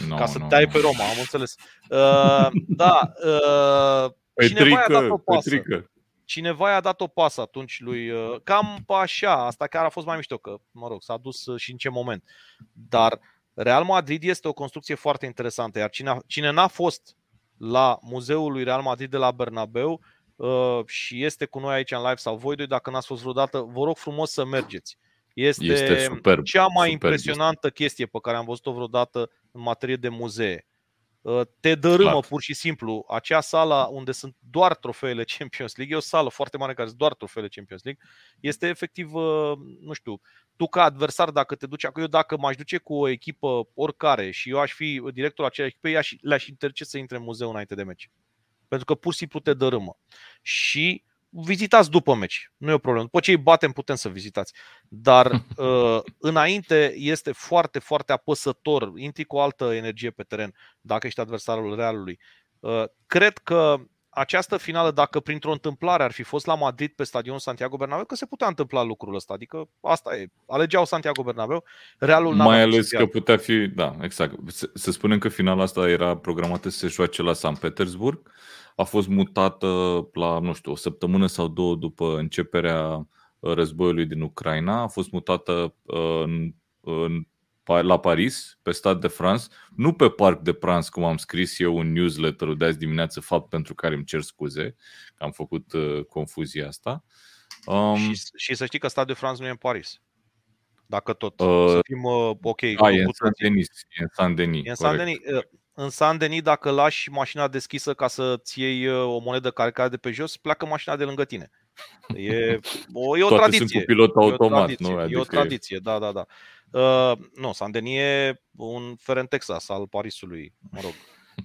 no, ca să no, dai no. pe Roma, am înțeles. Uh, da, uh, Petrică, cineva i-a dat o pasă. Petrică. Cineva i-a dat o pasă atunci lui, uh, cam așa, asta chiar a fost mai mișto, că, mă rog, s-a dus uh, și în ce moment. Dar Real Madrid este o construcție foarte interesantă, iar cine, cine n-a fost la muzeul lui Real Madrid de la Bernabeu uh, și este cu noi aici în live sau voi doi, dacă n-ați fost vreodată, vă rog frumos să mergeți. Este, este superb, cea mai superb. impresionantă chestie pe care am văzut-o vreodată în materie de muzee. Uh, te dărâmă Clar. pur și simplu. Acea sală unde sunt doar trofeele Champions League, e o sală foarte mare care sunt doar trofeele Champions League, este efectiv, uh, nu știu, tu ca adversar dacă te duci acolo, eu dacă m-aș duce cu o echipă oricare și eu aș fi directorul acelei echipe, le-aș interce să intre în muzeu înainte de meci. Pentru că pur și simplu te dărâmă. Și vizitați după meci, nu e o problemă. După ce îi batem, putem să vizitați. Dar uh, înainte este foarte, foarte apăsător. Intri cu o altă energie pe teren dacă ești adversarul Realului. Uh, cred că această finală, dacă printr-o întâmplare ar fi fost la Madrid pe stadion Santiago Bernabeu, că se putea întâmpla lucrul ăsta. Adică asta e. Alegeau Santiago Bernabeu, Realul Mai ales că putea fi, da, exact. Să spunem că finala asta era programată să se joace la San Petersburg a fost mutată la, nu știu, o săptămână sau două după începerea uh, războiului din Ucraina. A fost mutată uh, în, în, la Paris, pe Stade de France, nu pe Parc de Prance, cum am scris eu în newsletter de azi dimineață, fapt pentru care îmi cer scuze, că am făcut uh, confuzia asta. Um, și, și să știi că Stade de France nu e în Paris. Dacă tot, uh, să fim uh, ok. Da, e în Saint-Denis. E în Saint-Denis, e în Saint-Denis. Uh, în Saint-Denis, dacă lași mașina deschisă ca să-ți iei uh, o monedă care cade de pe jos, pleacă mașina de lângă tine. E o, e o Toate tradiție. sunt cu pilot automat, e o tradiție, nu? Adică e o tradiție, da, da, da. Uh, nu, Sandeni e un Feren Texas al Parisului, mă rog,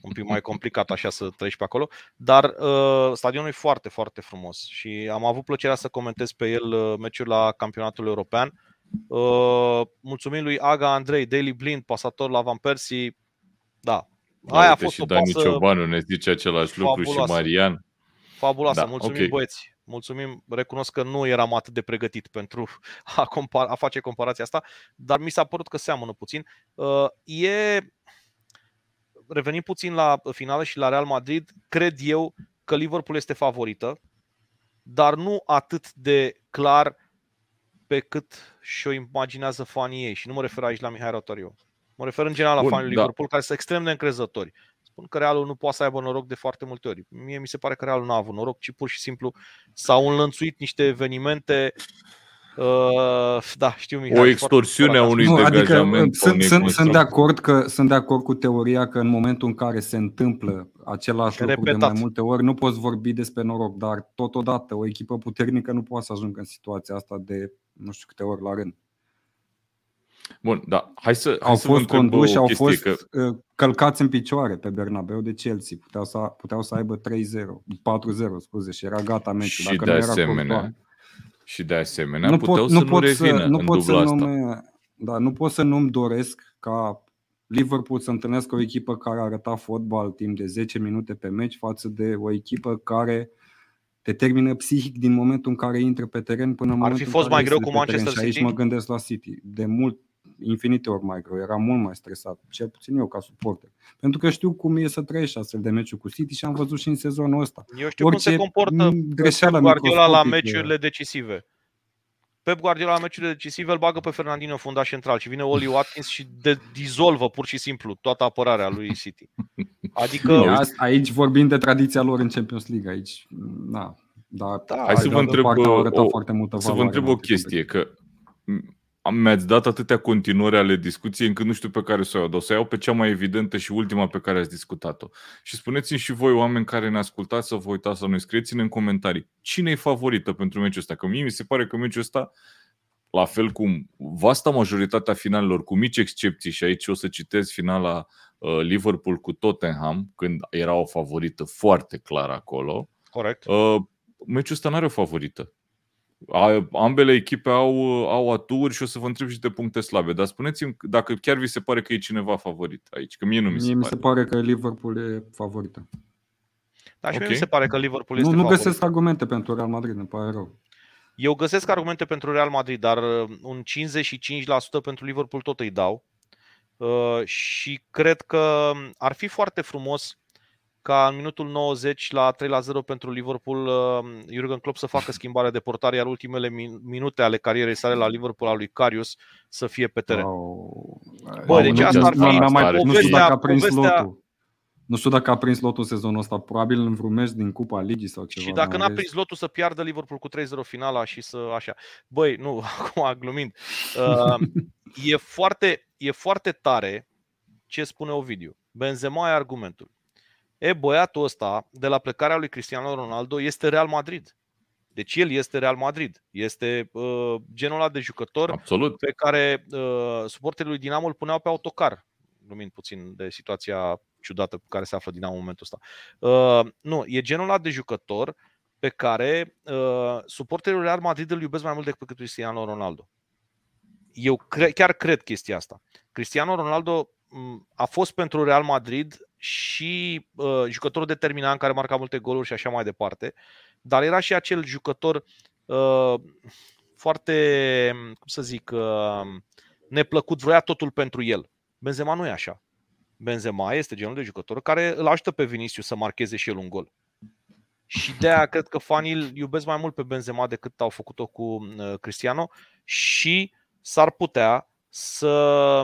un pic mai complicat așa să treci pe acolo, dar uh, stadionul e foarte, foarte frumos și am avut plăcerea să comentez pe el uh, meciul la campionatul european. Uh, mulțumim lui Aga Andrei, Daily Blind, pasator la Van Persie. Da, da aia a fost și o Dani pasă Ciobanu ne zice același lucru fabuloasă. și Marian. Fabuloasă, da, mulțumim okay. băieți. Mulțumim, recunosc că nu eram atât de pregătit pentru a, compara, a face comparația asta, dar mi s-a părut că seamănă puțin. Uh, e, revenim puțin la finală și la Real Madrid, cred eu că Liverpool este favorită, dar nu atât de clar pe cât și-o imaginează fanii ei. Și nu mă refer aici la Mihai Rotoriu. Mă refer în general la Bun, fanii da. Liverpool, care sunt extrem de încrezători. Spun că Realul nu poate să aibă noroc de foarte multe ori. Mie mi se pare că Realul nu a avut noroc, ci pur și simplu s-au înlănțuit niște evenimente Uh, da, știu Mihai, O extorsiune a unui nu, degajament. Adică, sunt, sunt, sunt, de acord că, sunt de acord cu teoria că în momentul în care se întâmplă același lucru de mai multe ori, nu poți vorbi despre noroc, dar totodată o echipă puternică nu poate să ajungă în situația asta de nu știu câte ori la rând. Bun, da. Hai să, au hai fost să conduși, au fost că... Uh, călcați în picioare pe Bernabeu de Chelsea. Puteau să, puteau să aibă 3-0, 4-0, scuze, și era gata meciul. Și Dacă de asemenea, și de asemenea, nu puteau pot, să nu, pot revină să, nu în pot să asta. Nume, da, nu pot să nu-mi doresc ca Liverpool să întâlnească o echipă care arăta fotbal timp de 10 minute pe meci față de o echipă care te termină psihic din momentul în care intră pe teren până în Ar fi fost mai greu cu Manchester City? Și aici mă gândesc la City. De mult, infinite ori mai greu. Era mult mai stresat, cel puțin eu ca suporter. Pentru că știu cum e să trăiești astfel de meciuri cu City și am văzut și în sezonul ăsta. Eu știu Orice cum se comportă Pep Guardiola la meciurile decisive. Pep Guardiola la meciurile decisive îl bagă pe Fernandinho fundaș central și vine Oli Watkins și de- dizolvă pur și simplu toată apărarea lui City. Adică aici vorbim de tradiția lor în Champions League aici. Da, da, da Hai să vă întreb, o, foarte multă să vă întreb o chestie, că mi-ați dat atâtea continuări ale discuției încât nu știu pe care să o iau, dar o să iau pe cea mai evidentă și ultima pe care ați discutat-o. Și spuneți-mi și voi, oameni care ne ascultați, să vă uitați să ne scrieți în comentarii. Cine e favorită pentru meciul ăsta? Că mie mi se pare că meciul ăsta, la fel cum vasta majoritatea finalelor, cu mici excepții, și aici o să citez finala uh, Liverpool cu Tottenham, când era o favorită foarte clară acolo. Corect. Uh, meciul ăsta nu are o favorită ambele echipe au, au aturi și o să vă întreb și de puncte slabe. Dar spuneți-mi dacă chiar vi se pare că e cineva favorit aici, că mie nu mi se mie pare. mi se pare că Liverpool e favorită. Da, și okay. mie mi se pare că Liverpool este Nu, nu găsesc argumente pentru Real Madrid, îmi pare rău. Eu găsesc argumente pentru Real Madrid, dar uh, un 55% pentru Liverpool tot îi dau. Uh, și cred că ar fi foarte frumos ca în minutul 90 la 3 la 0 pentru Liverpool uh, Jurgen Klopp să facă schimbarea de portare, iar ultimele minute ale carierei sale la Liverpool al lui Carius să fie pe teren. Wow. Bă, deci asta ar fi mai, nu știu dacă a prins povestea, lotul. Nu știu dacă a prins lotul sezonul ăsta, probabil în vreun meci din Cupa Ligii sau ceva. Și dacă n-a prins lotul să piardă Liverpool cu 3-0 finala și să așa. Băi, nu, acum glumind. Uh, e, foarte, e foarte tare ce spune Ovidiu. Benzema ai argumentul. E, băiatul ăsta, de la plecarea lui Cristiano Ronaldo, este Real Madrid. Deci el este Real Madrid. Este uh, genul ăla de jucător Absolut. pe care uh, suporterii lui Dinamo îl puneau pe autocar. Lumind puțin de situația ciudată pe care se află Dinamo în momentul ăsta. Uh, nu, e genul ăla de jucător pe care uh, suporterii lui Real Madrid îl iubesc mai mult decât Cristiano Ronaldo. Eu cre- chiar cred chestia asta. Cristiano Ronaldo a fost pentru Real Madrid și uh, jucător determinant care marca multe goluri și așa mai departe, dar era și acel jucător uh, foarte, cum să zic, uh, neplăcut, vroia totul pentru el. Benzema nu e așa. Benzema este genul de jucător care îl ajută pe Vinicius să marcheze și el un gol. Și de aia cred că fanii îl iubesc mai mult pe Benzema decât au făcut-o cu uh, Cristiano și s-ar putea să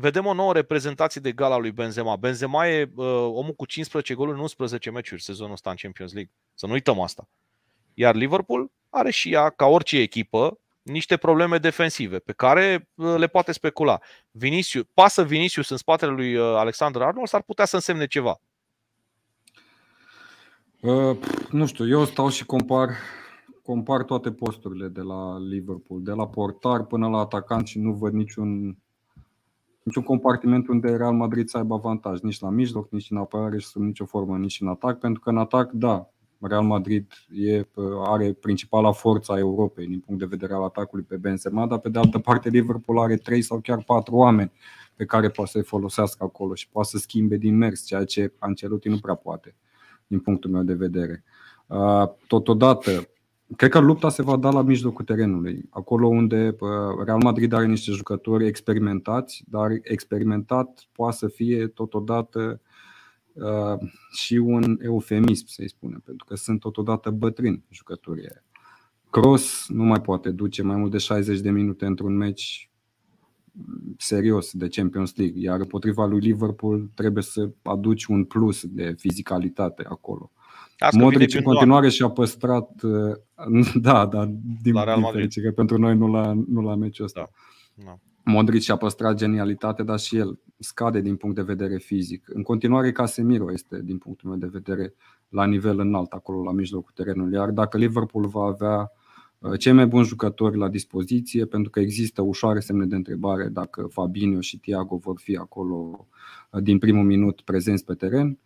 vedem o nouă reprezentație de gala lui Benzema. Benzema e uh, omul cu 15 goluri în 11 meciuri sezonul ăsta în Champions League. Să nu uităm asta. Iar Liverpool are și ea, ca orice echipă, niște probleme defensive pe care uh, le poate specula. Vinicius, pasă Vinicius în spatele lui uh, Alexander Arnold s-ar putea să însemne ceva. Uh, nu știu, eu stau și compar compar toate posturile de la Liverpool, de la portar până la atacant și nu văd niciun, niciun compartiment unde Real Madrid să aibă avantaj, nici la mijloc, nici în apărare și sub nicio formă, nici în atac, pentru că în atac, da, Real Madrid e, are principala forță a Europei din punct de vedere al atacului pe Benzema, dar pe de altă parte Liverpool are trei sau chiar patru oameni pe care poate să-i folosească acolo și poate să schimbe din mers, ceea ce Ancelotti nu prea poate, din punctul meu de vedere. Totodată, cred că lupta se va da la mijlocul terenului, acolo unde Real Madrid are niște jucători experimentați, dar experimentat poate să fie totodată și un eufemism, să-i spunem, pentru că sunt totodată bătrâni jucătorii Cross nu mai poate duce mai mult de 60 de minute într-un meci serios de Champions League, iar împotriva lui Liverpool trebuie să aduci un plus de fizicalitate acolo. Asta Modric în continuare și-a păstrat, da, da, din, din fericire pentru noi nu la, nu la meciul ăsta. Da. Da. Modric și-a păstrat genialitate, dar și el scade din punct de vedere fizic. În continuare, Casemiro este, din punctul meu de vedere, la nivel înalt acolo, la mijlocul terenului. Iar dacă Liverpool va avea uh, cei mai buni jucători la dispoziție, pentru că există ușoare semne de întrebare dacă Fabinho și Thiago vor fi acolo uh, din primul minut prezenți pe teren,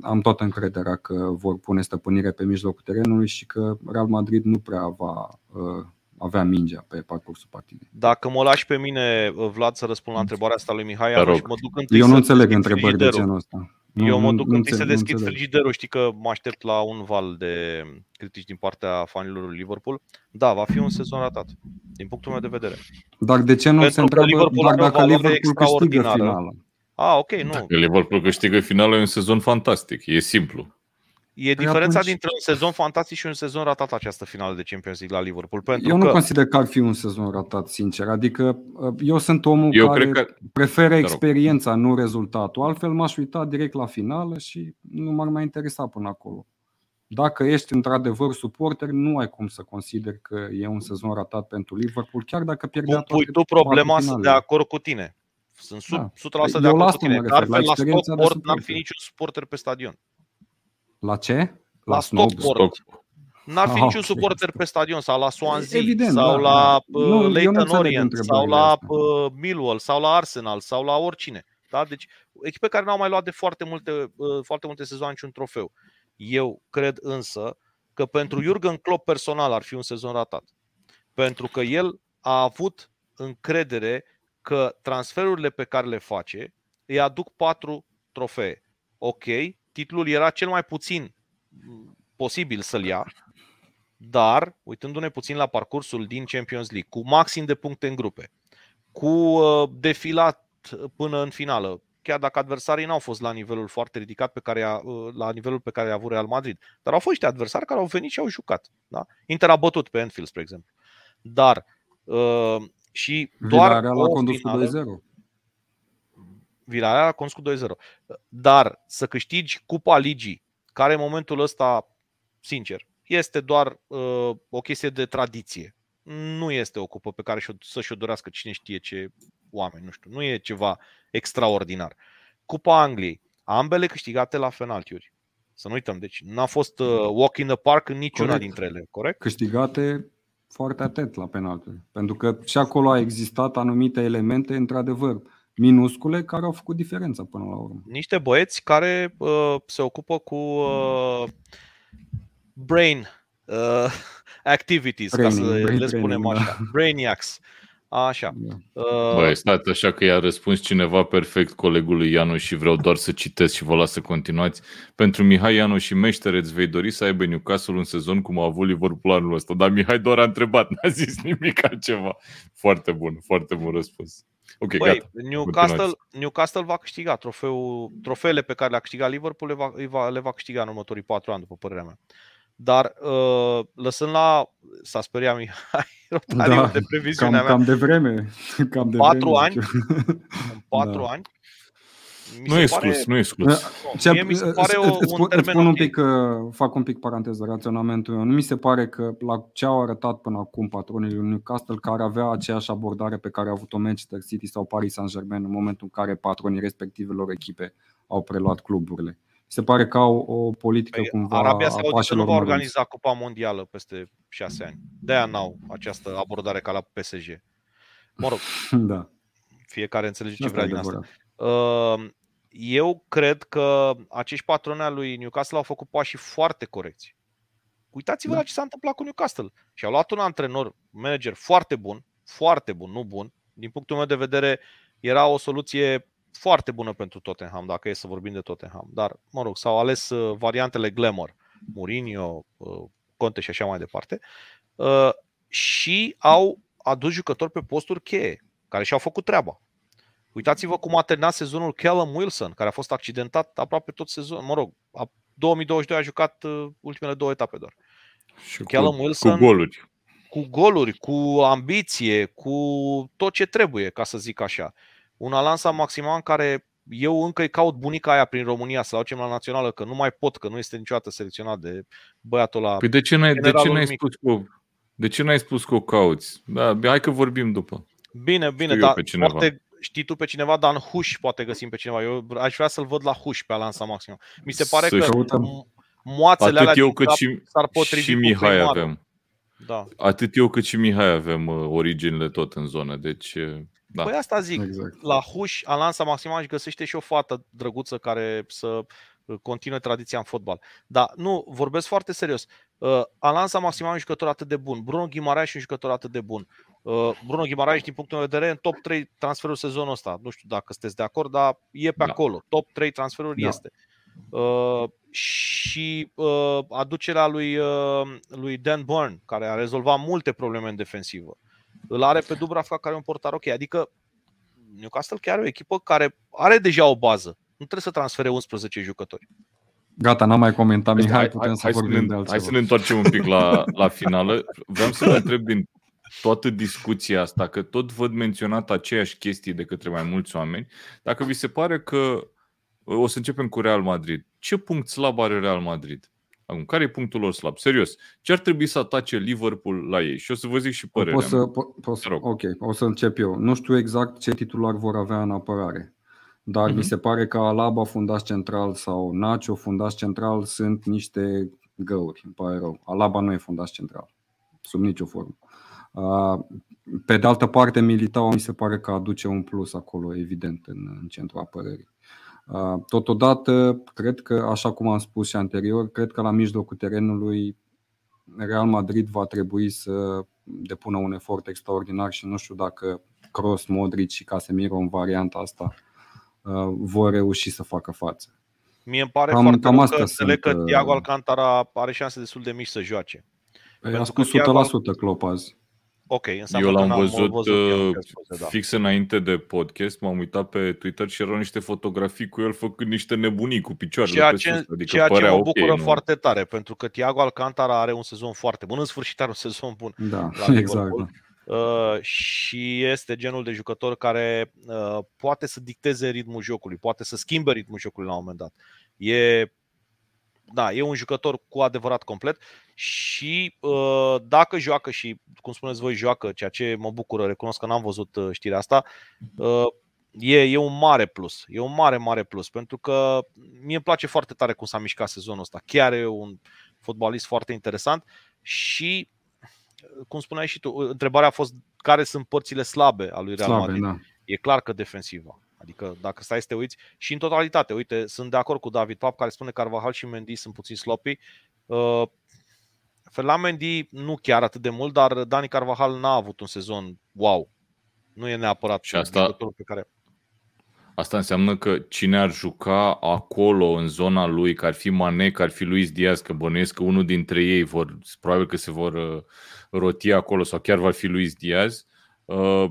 am toată încrederea că vor pune stăpânire pe mijlocul terenului și că Real Madrid nu prea va uh, avea mingea pe parcursul partidei. Dacă mă lași pe mine, Vlad, să răspund la întrebarea asta lui Mihai, atunci mă duc întâi Eu nu înțeleg întrebări de genul ăsta. Eu mă duc întâi să deschid frigiderul. Știi că mă aștept la un val de critici din partea fanilor lui Liverpool. Da, va fi un sezon ratat, din punctul meu de vedere. Dar de ce nu Pentru se întreabă Liverpool dacă Liverpool câștigă finala? Ah, ok, nu. Dacă Liverpool câștigă finala, e un sezon fantastic. E simplu. E păi diferența atunci... dintre un sezon fantastic și un sezon ratat această finală de Champions League la Liverpool. Pentru eu că... nu consider că ar fi un sezon ratat, sincer. Adică uh, eu sunt omul eu care că... preferă experiența, nu rezultatul. Altfel m-aș uita direct la finală și nu m-ar mai interesa până acolo. Dacă ești într-adevăr suporter, nu ai cum să consideri că e un sezon ratat pentru Liverpool, chiar dacă pierdea toate Pui tu problema să de acord cu tine. Sunt 100% da. de acord cu tine. Dar la Stockport n-ar fi niciun suporter pe stadion. La ce? La, la Stockport. N-ar fi ah, niciun okay. suporter pe stadion sau la Swansea Evident, sau da, la da. uh, Leyton Orient sau la uh, Millwall sau la Arsenal sau la oricine. Da? Deci echipe care n-au mai luat de foarte multe, uh, foarte multe sezoane niciun trofeu. Eu cred însă că pentru Jurgen Klopp personal ar fi un sezon ratat. Pentru că el a avut încredere că transferurile pe care le face îi aduc patru trofee. Ok, titlul era cel mai puțin posibil să-l ia, dar, uitându-ne puțin la parcursul din Champions League, cu maxim de puncte în grupe, cu uh, defilat până în finală, chiar dacă adversarii n-au fost la nivelul foarte ridicat pe care a, uh, la nivelul pe care a avut Real Madrid, dar au fost niște adversari care au venit și au jucat. Da? Inter a bătut pe Anfield, spre exemplu. Dar uh, și doar Villarreal a condus cu 2-0. Villarreal a condus cu 2-0. Dar să câștigi Cupa Ligii, care în momentul ăsta, sincer, este doar uh, o chestie de tradiție. Nu este o cupă pe care să-și o dorească cine știe ce oameni, nu știu. Nu e ceva extraordinar. Cupa Angliei, ambele câștigate la penaltiuri. Să nu uităm, deci n-a fost uh, walk in the park în niciuna corect. dintre ele, corect? Câștigate foarte atent la penaltiuri. Pentru că și acolo a existat anumite elemente, într-adevăr, minuscule care au făcut diferența până la urmă. Niște băieți care uh, se ocupă cu uh, brain uh, activities, Training, ca să brain le spunem training, așa. Da. Brainiacs. Așa. Da. Uh, Băi, stați așa că i-a răspuns cineva perfect colegului Ianu și vreau doar să citesc și vă las să continuați. Pentru Mihai Ianu și Meștere, îți vei dori să aibă Newcastle un sezon cum a avut Liverpool anul ăsta. Dar Mihai doar a întrebat, n-a zis nimic altceva. Foarte bun, foarte bun răspuns. Ok, Băi, gata. Newcastle, Newcastle va câștiga trofeul, trofeele pe care le-a câștigat Liverpool, le va, le va, le va câștiga în următorii patru ani, după părerea mea. Dar uh, lăsând la, s-a speriat Mihai, Rotariu da, de previziunea cam, mea. Cam de vreme. Cam de patru vreme, ani? În patru da. ani? Mi nu exclus, pare... nu exclus. Ce, mie mi se pare o, îți, un termen spun un pic, uh, fac un pic paranteză raționamentul meu. Nu mi se pare că la ce au arătat până acum patronii lui Newcastle, care avea aceeași abordare pe care a avut-o Manchester City sau Paris Saint-Germain în momentul în care patronii respectivelor echipe au preluat cluburile. Se pare că au o politică păi, cumva Arabia Saudită nu va organiza Cupa Mondială peste șase ani. De-aia n-au această abordare ca la PSG. Mă rog, da. fiecare înțelege ce vrea din asta. Uh, eu cred că acești patroni al lui Newcastle au făcut pași foarte corecți. Uitați-vă da. la ce s-a întâmplat cu Newcastle. Și au luat un antrenor, manager foarte bun, foarte bun, nu bun. Din punctul meu de vedere, era o soluție foarte bună pentru Tottenham, dacă e să vorbim de Tottenham. Dar, mă rog, s-au ales uh, variantele Glamour, Mourinho, uh, Conte și așa mai departe. Uh, și au adus jucători pe posturi cheie, care și-au făcut treaba. Uitați-vă cum a terminat sezonul Callum Wilson, care a fost accidentat aproape tot sezonul. Mă rog, 2022 a jucat ultimele două etape doar. Și Callum cu, Wilson, cu goluri. Cu goluri, cu ambiție, cu tot ce trebuie, ca să zic așa. Un Alansa Maximan care eu încă îi caut bunica aia prin România să aducem la națională, că nu mai pot, că nu este niciodată selecționat de băiatul ăla. Păi de ce n-ai, de ce n-ai spus cu, de ce n-ai spus că o cauți? Da, hai că vorbim după. Bine, bine, dar poate știi tu pe cineva, dar în Huș poate găsim pe cineva. Eu aș vrea să-l văd la Huș pe Alansa Maxim. Mi se pare să că moațele Atât alea eu cât și, s-ar potrivi și Mihai avem. Da. Atât eu cât și Mihai avem uh, originile tot în zonă, deci... Uh, da. Păi asta zic, exact. la Huș, Alansa Maxima își găsește și o fată drăguță care să continue tradiția în fotbal. Dar nu, vorbesc foarte serios. Uh, Alansa Maxima e un jucător atât de bun. Bruno Ghimaraes e un jucător atât de bun. Uh, Bruno Ghimaraes, din punctul meu de vedere, în top 3 transferul sezonul ăsta. Nu știu dacă sunteți de acord, dar e pe da. acolo. Top 3 transferuri da. este. Uh, și uh, aducerea lui, uh, lui Dan Burn, care a rezolvat multe probleme în defensivă. Îl are pe Dubravka, care e un portar ok. Adică Newcastle chiar e o echipă care are deja o bază. Nu trebuie să transfere 11 jucători. Gata, n-am mai comentat, Mihai, hai, putem hai, să hai vorbim să ne, de altceva. Hai să ne întoarcem un pic la, la finală. Vreau să vă întreb din toată discuția asta, că tot văd menționat aceeași chestii de către mai mulți oameni, dacă vi se pare că o să începem cu Real Madrid. Ce punct slab are Real Madrid? Acum, care e punctul lor slab? Serios, ce ar trebui să atace Liverpool la ei? Și o să vă zic și părerea. Pot să, po- pot să, ok, o să încep eu. Nu știu exact ce titular vor avea în apărare. Dar uh-huh. mi se pare că Alaba, fundaș central, sau Nacho, fundaș central, sunt niște găuri, îmi pare rău. Alaba nu e fundaș central, sub nicio formă. Pe de altă parte, Militao mi se pare că aduce un plus acolo, evident, în, în centrul apărării. Totodată, cred că, așa cum am spus și anterior, cred că la mijlocul terenului Real Madrid va trebui să depună un efort extraordinar și nu știu dacă Cross, Modric și Casemiro în varianta asta vor reuși să facă față. Mie îmi pare cam, foarte cam asta că înțeleg că Thiago Alcantara are șanse destul de mici să joace. Păi a spus 100% Thiago... Klopp azi. Ok, Eu l-am văzut, văzut uh, spuse, da. fix înainte de podcast, m-am uitat pe Twitter și erau niște fotografii cu el făcănd niște nebunii cu picioarele ceea pe ce, sus. Adică ceea ce mă bucură okay, foarte nu? tare, pentru că Thiago Alcantara are un sezon foarte bun, în sfârșit are un sezon bun. Da, exact. Da. Uh, și este genul de jucător care uh, poate să dicteze ritmul jocului, poate să schimbe ritmul jocului la un moment dat. E da, e un jucător cu adevărat complet și uh, dacă joacă și, cum spuneți voi, joacă, ceea ce mă bucură, recunosc că n-am văzut uh, știrea asta, uh, e, e un mare plus. E un mare, mare plus, pentru că mie îmi place foarte tare cum s-a mișcat sezonul ăsta. Chiar e un fotbalist foarte interesant și, cum spuneai și tu, întrebarea a fost care sunt părțile slabe a lui Real slabe, Madrid. Da. E clar că defensiva. Adică dacă stai să te uiți și în totalitate, uite, sunt de acord cu David Pap care spune că Carvajal și Mendy sunt puțin sloppy. Uh, la Mendy nu chiar atât de mult, dar Dani Carvajal n-a avut un sezon wow. Nu e neapărat și asta, pe care... Asta înseamnă că cine ar juca acolo, în zona lui, că ar fi Mane, că ar fi Luis Diaz, că bănuiesc că unul dintre ei vor, probabil că se vor uh, roti acolo sau chiar va fi Luis Diaz, uh,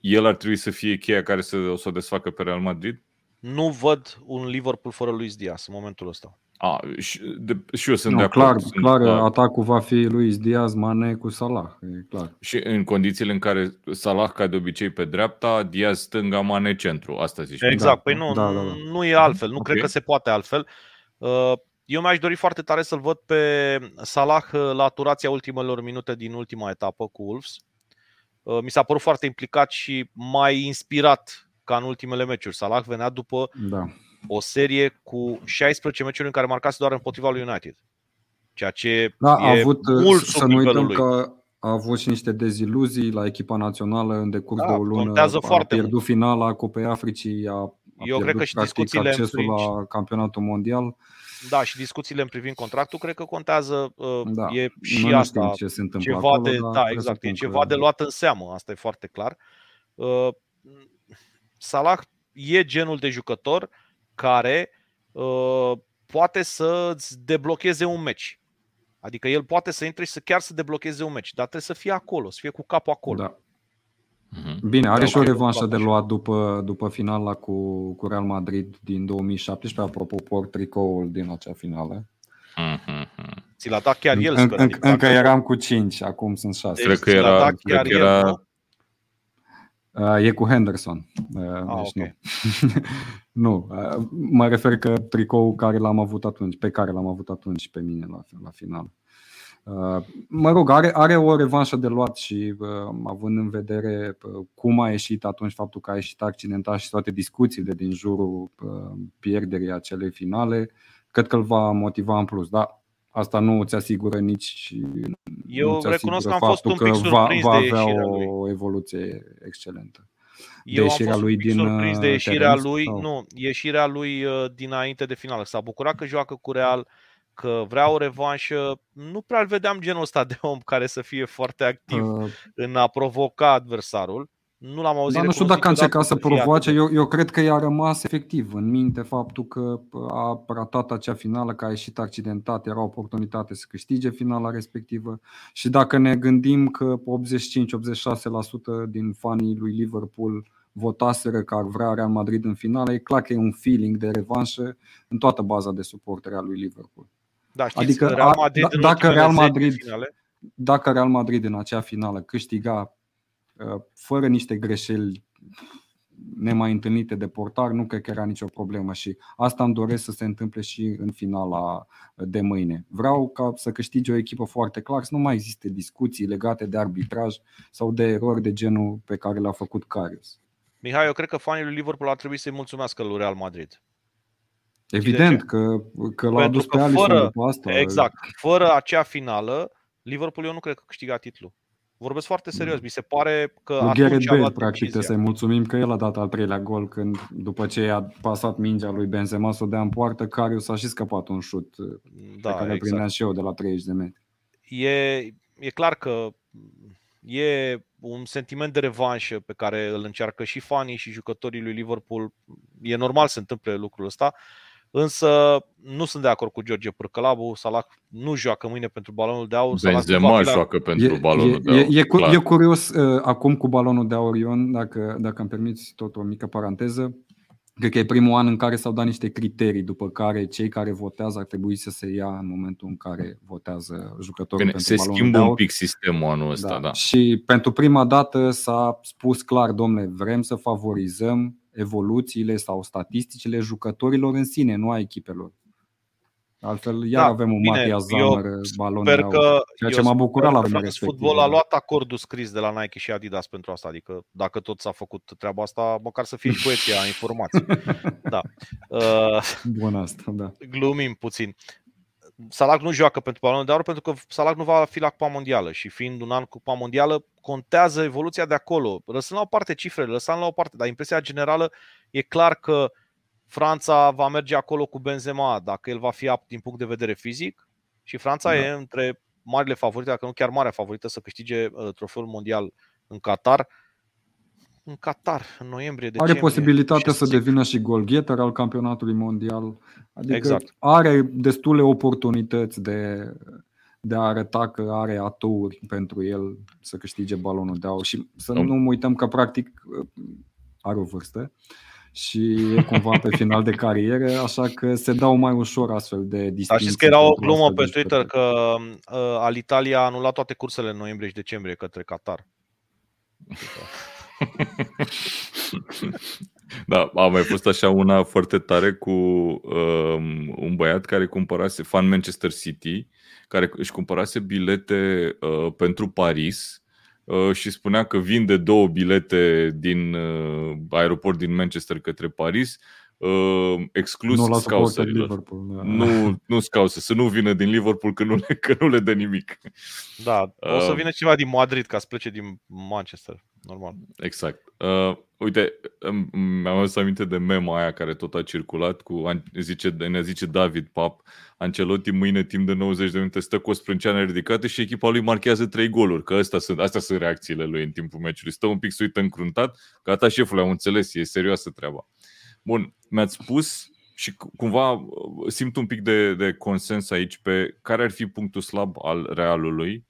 el ar trebui să fie cheia care să o să o desfacă pe Real Madrid? Nu văd un Liverpool fără Luis Diaz în momentul ăsta. A, și, de, și eu sunt no, de acord. Clar, sunt, clar da. atacul va fi Luis Diaz, Mane cu Salah, e clar. Și în condițiile în care Salah, ca de obicei, pe dreapta, Diaz stânga, Mane centru. Asta zici. Exact, da, păi nu, da, da, da. nu e altfel. Nu okay. cred că se poate altfel. Uh, eu mi-aș dori foarte tare să-l văd pe Salah uh, la turația ultimelor minute din ultima etapă cu Wolves. Uh, mi s-a părut foarte implicat și mai inspirat ca în ultimele meciuri. Salah venea după da. o serie cu 16 meciuri în care marcase doar împotriva lui United. Ceea ce Da, a e avut, mult să sub nu nivelul uităm lui. că a avut și niște deziluzii la echipa națională în decurs Da, de o lună. contează a foarte pierdut finala Cupei Africii, a, a Eu cred pierdut că și practic discuțiile în accesul prin- la campionatul mondial. Da, și discuțiile în privind contractul cred că contează. uh, Da. E și Noi nu asta știm ce se întâmplă ceva acolo, de, dar da, exact, e presupun ceva că- de luat în seamă, asta e foarte clar. Uh, Salah e genul de jucător care uh, poate să-ți deblocheze un meci. Adică el poate să intre și să chiar să deblocheze un meci, dar trebuie să fie acolo, să fie cu capul acolo. Da. Mhm. Bine, are Da, și o ok, revanșă foarte de așa. luat după, după finala cu, cu Real Madrid din 2017. Apropo, port tricoul din acea finală. Mhm. Ți l-a dat chiar el, în, sper. în, adică încă dacă- eram cu 5, acum sunt 6. Cred că ți l-a era- dat cred chiar că el, era- nu? Uh, e cu Henderson. Uh, Ah, deci ok. nu. nu uh, mă refer că tricoul care l-am avut atunci, pe care l-am avut atunci pe mine la, la final. Uh, mă rog, are, are o revanșă de luat și uh, având în vedere uh, cum a ieșit atunci faptul că a ieșit accidentat și toate discuțiile din jurul uh, pierderii acelei finale, cred că îl va motiva în plus. Dar asta nu ți asigură nici Eu nu ți recunosc că asigură am fost faptul un pic că va, surprins va de avea ieșirea o, lui. o evoluție excelentă. Eu am ieșirea fost lui un pic din, surprins de uh, ieșirea teren lui, sau? nu, ieșirea lui uh, dinainte de finală. S-a bucurat că joacă cu Real, că vrea o revanșă. Nu prea îl vedeam genul ăsta de om care să fie foarte activ Uh, în a provoca adversarul. Nu l-am auzit Dar nu știu recunoscut dacă a încercat niciodată să fie atât provoace, de- eu, eu cred că i-a rămas efectiv în minte faptul că a ratat acea finală, că a ieșit accidentat, era o oportunitate să câștige finala respectivă și dacă ne gândim că 85-86% din fanii lui Liverpool votaseră că ar vrea Real Madrid în finală, e clar că e un feeling de revanșă în toată baza de suporteri a lui Liverpool. Da, știți, adică Real a- Madrid da- în dacă ultimele Real 10 Madrid- finale, Dacă Real Madrid în acea finală câștiga uh, fără niște greșeli nemai întâlnite de portar, nu cred că era nicio problemă și asta îmi doresc să se întâmple și în finala de mâine. Vreau ca să câștige o echipă foarte clar, să nu mai existe discuții legate de arbitraj sau de erori de genul pe care le-a făcut Carius. Mihai, eu cred că fanii lui Liverpool ar trebui să-i mulțumească lui Real Madrid. Evident că, că l-a Pentru adus că pe Alisson fără- după asta. Exact. Fără acea finală, Liverpool eu nu cred că câștiga titlul. Vorbesc foarte serios. Mi se pare că Lui atunci Gareth a Bale, luat practic, trebuie decizia. să-i mulțumim că el a dat al treilea gol când, după ce a pasat mingea lui Benzema să o dea în poartă, Carius a și scăpat un șut Da, pe care îl exact. prindeam și eu de la 30 de metri. e, e clar că e un sentiment de revanșă pe care îl încearcă și fanii și jucătorii lui Liverpool. E normal să se întâmple lucrul ăsta, însă nu sunt de acord cu George Pârcălabu. Salah nu joacă mâine pentru balonul de aur. Salah nu va Benzema fi la- joacă pentru balonul e, de aur. e, e, cu, clar. e curios uh, acum cu balonul de aur, Ion, dacă, dacă îmi permiți tot o mică paranteză. Cred că e primul an în care s-au dat niște criterii după care cei care votează ar trebui să se ia în momentul în care votează jucătorul Bine, pentru se balonul schimbă de aur. un pic sistemul anul ăsta, da. Și pentru prima dată s-a spus clar, domnule, vrem să favorizăm evoluțiile sau statisticile jucătorilor în sine, nu a echipelor. Altfel, iar Da, avem un bine, Matia eu Zammer balon de Sper aur. că, Ceea ce eu m-a bucurat sper la că vremea France respectivă. Football a luat acordul scris de la Nike și Adidas pentru asta. Adică dacă tot s-a făcut treaba asta, măcar să fie și poeția informații. Da. Uh, Bun asta, da. glumim puțin. Salah nu joacă pentru balonul de aur pentru că Salah nu va fi la Cupa Mondială și fiind un an Cupa Mondială, contează evoluția de acolo. Lăsând la o parte cifrele, lăsând la o parte, dar impresia generală e clar că Franța va merge acolo cu Benzema dacă el va fi apt din punct de vedere fizic și Franța Da. e între marile favorite, dacă nu chiar marea favorită să câștige uh, trofeul mondial în Qatar. În Qatar, în noiembrie, Are decembrie. posibilitatea Ce să zic? devină și golgheter al campionatului mondial. Adică Exact. are destule oportunități de, de a arăta că are atouri pentru el să câștige balonul de aur. Și să Om. nu uităm că practic are o vârstă și e cumva pe final de carieră, așa că se dau mai ușor astfel de distinții. Dar știți că era o pentru glumă astfel de pe Twitter jucători. că uh, Alitalia a anulat toate cursele în noiembrie și decembrie către Qatar. Da, a mai fost așa una foarte tare cu um, un băiat care cumpărase, fan Manchester City, care își cumpărase bilete uh, pentru Paris uh, și spunea că vinde două bilete din uh, aeroport din Manchester către Paris uh, exclus Nu la scouserilor. Liverpool. Da. Nu, nu scouse, să nu vină din Liverpool că nu le, că nu le dă nimic. Da, o să Uh, vină ceva din Madrid ca să plece din Manchester. Normal. Exact. Uh, uite, îmi- mi-am adus aminte de mema aia care tot a circulat cu, an- zice, ne zice David Pap, Ancelotti mâine timp de 90 de minute stă cu o sprânceană ridicată și echipa lui marchează 3 goluri, că astea sunt, astea sunt reacțiile lui în timpul meciului. Stă un pic să uită încruntat, gata șeful, am înțeles, e serioasă treaba. Bun, mi-ați spus și cu- cumva uh, simt un pic de, de consens aici pe care ar fi punctul slab al Realului.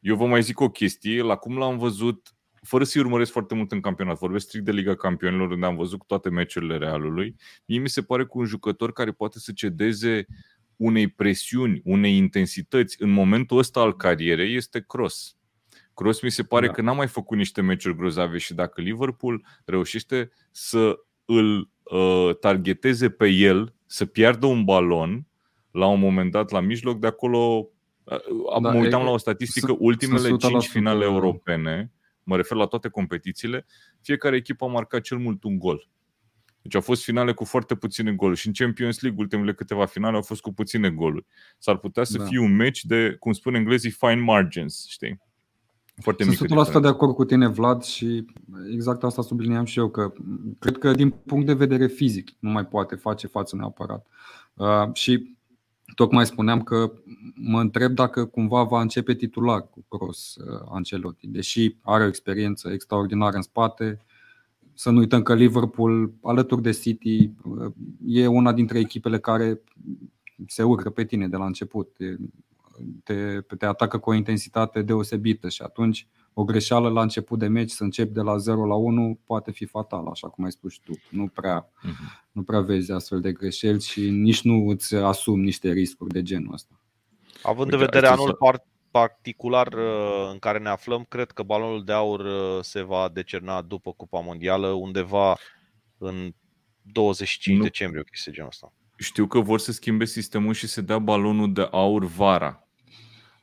Eu vă mai zic o chestie, la cum l-am văzut, fără să-i urmăresc foarte mult în campionat, vorbesc strict de Liga Campionilor, unde am văzut toate meciurile Realului, mie mi se pare că un jucător care poate să cedeze unei presiuni, unei intensități în momentul ăsta al carierei este Cross. Cross mi se pare Da. că n-a mai făcut niște meciuri grozave și dacă Liverpool reușește să îl uh, targeteze pe el, să piardă un balon la un moment dat la mijloc, de acolo uh, Da, mă uitam e- la o statistică, sunt- ultimele sunt 5 100% finale europene, mă refer la toate competițiile, fiecare echipă a marcat cel mult un gol. Deci au fost finale cu foarte puține goluri și în Champions League ultimele câteva finale au fost cu puține goluri. S-ar putea să Da. fie un meci de, cum spun englezii, fine margins, știi? Foarte Sunt mică 100% de diferență. acord cu tine, Vlad, și exact asta subliniam și eu, că cred că din punct de vedere fizic nu mai poate face față neapărat. Uh, și tocmai spuneam că mă întreb dacă cumva va începe titular cu Cross uh, Ancelotti, deși are o experiență extraordinară în spate. Să nu uităm că Liverpool, alături de City, uh, e una dintre echipele care se urcă pe tine de la început. E- te, te atacă cu o intensitate deosebită și atunci o greșeală la început de meci să începi de la 0 la 1 poate fi fatal, așa cum ai spus și tu. Nu prea, Mhm. nu prea vezi astfel de greșeli și nici nu îți asumi niște riscuri de genul ăsta. Având Uite, în vedere astăzi anul par- particular uh, în care ne aflăm, cred că balonul de aur uh, se va decerna după Cupa Mondială, undeva în 25 Nu. decembrie, o chestie genul ăsta. Știu că vor să schimbe sistemul și să dea balonul de aur vara.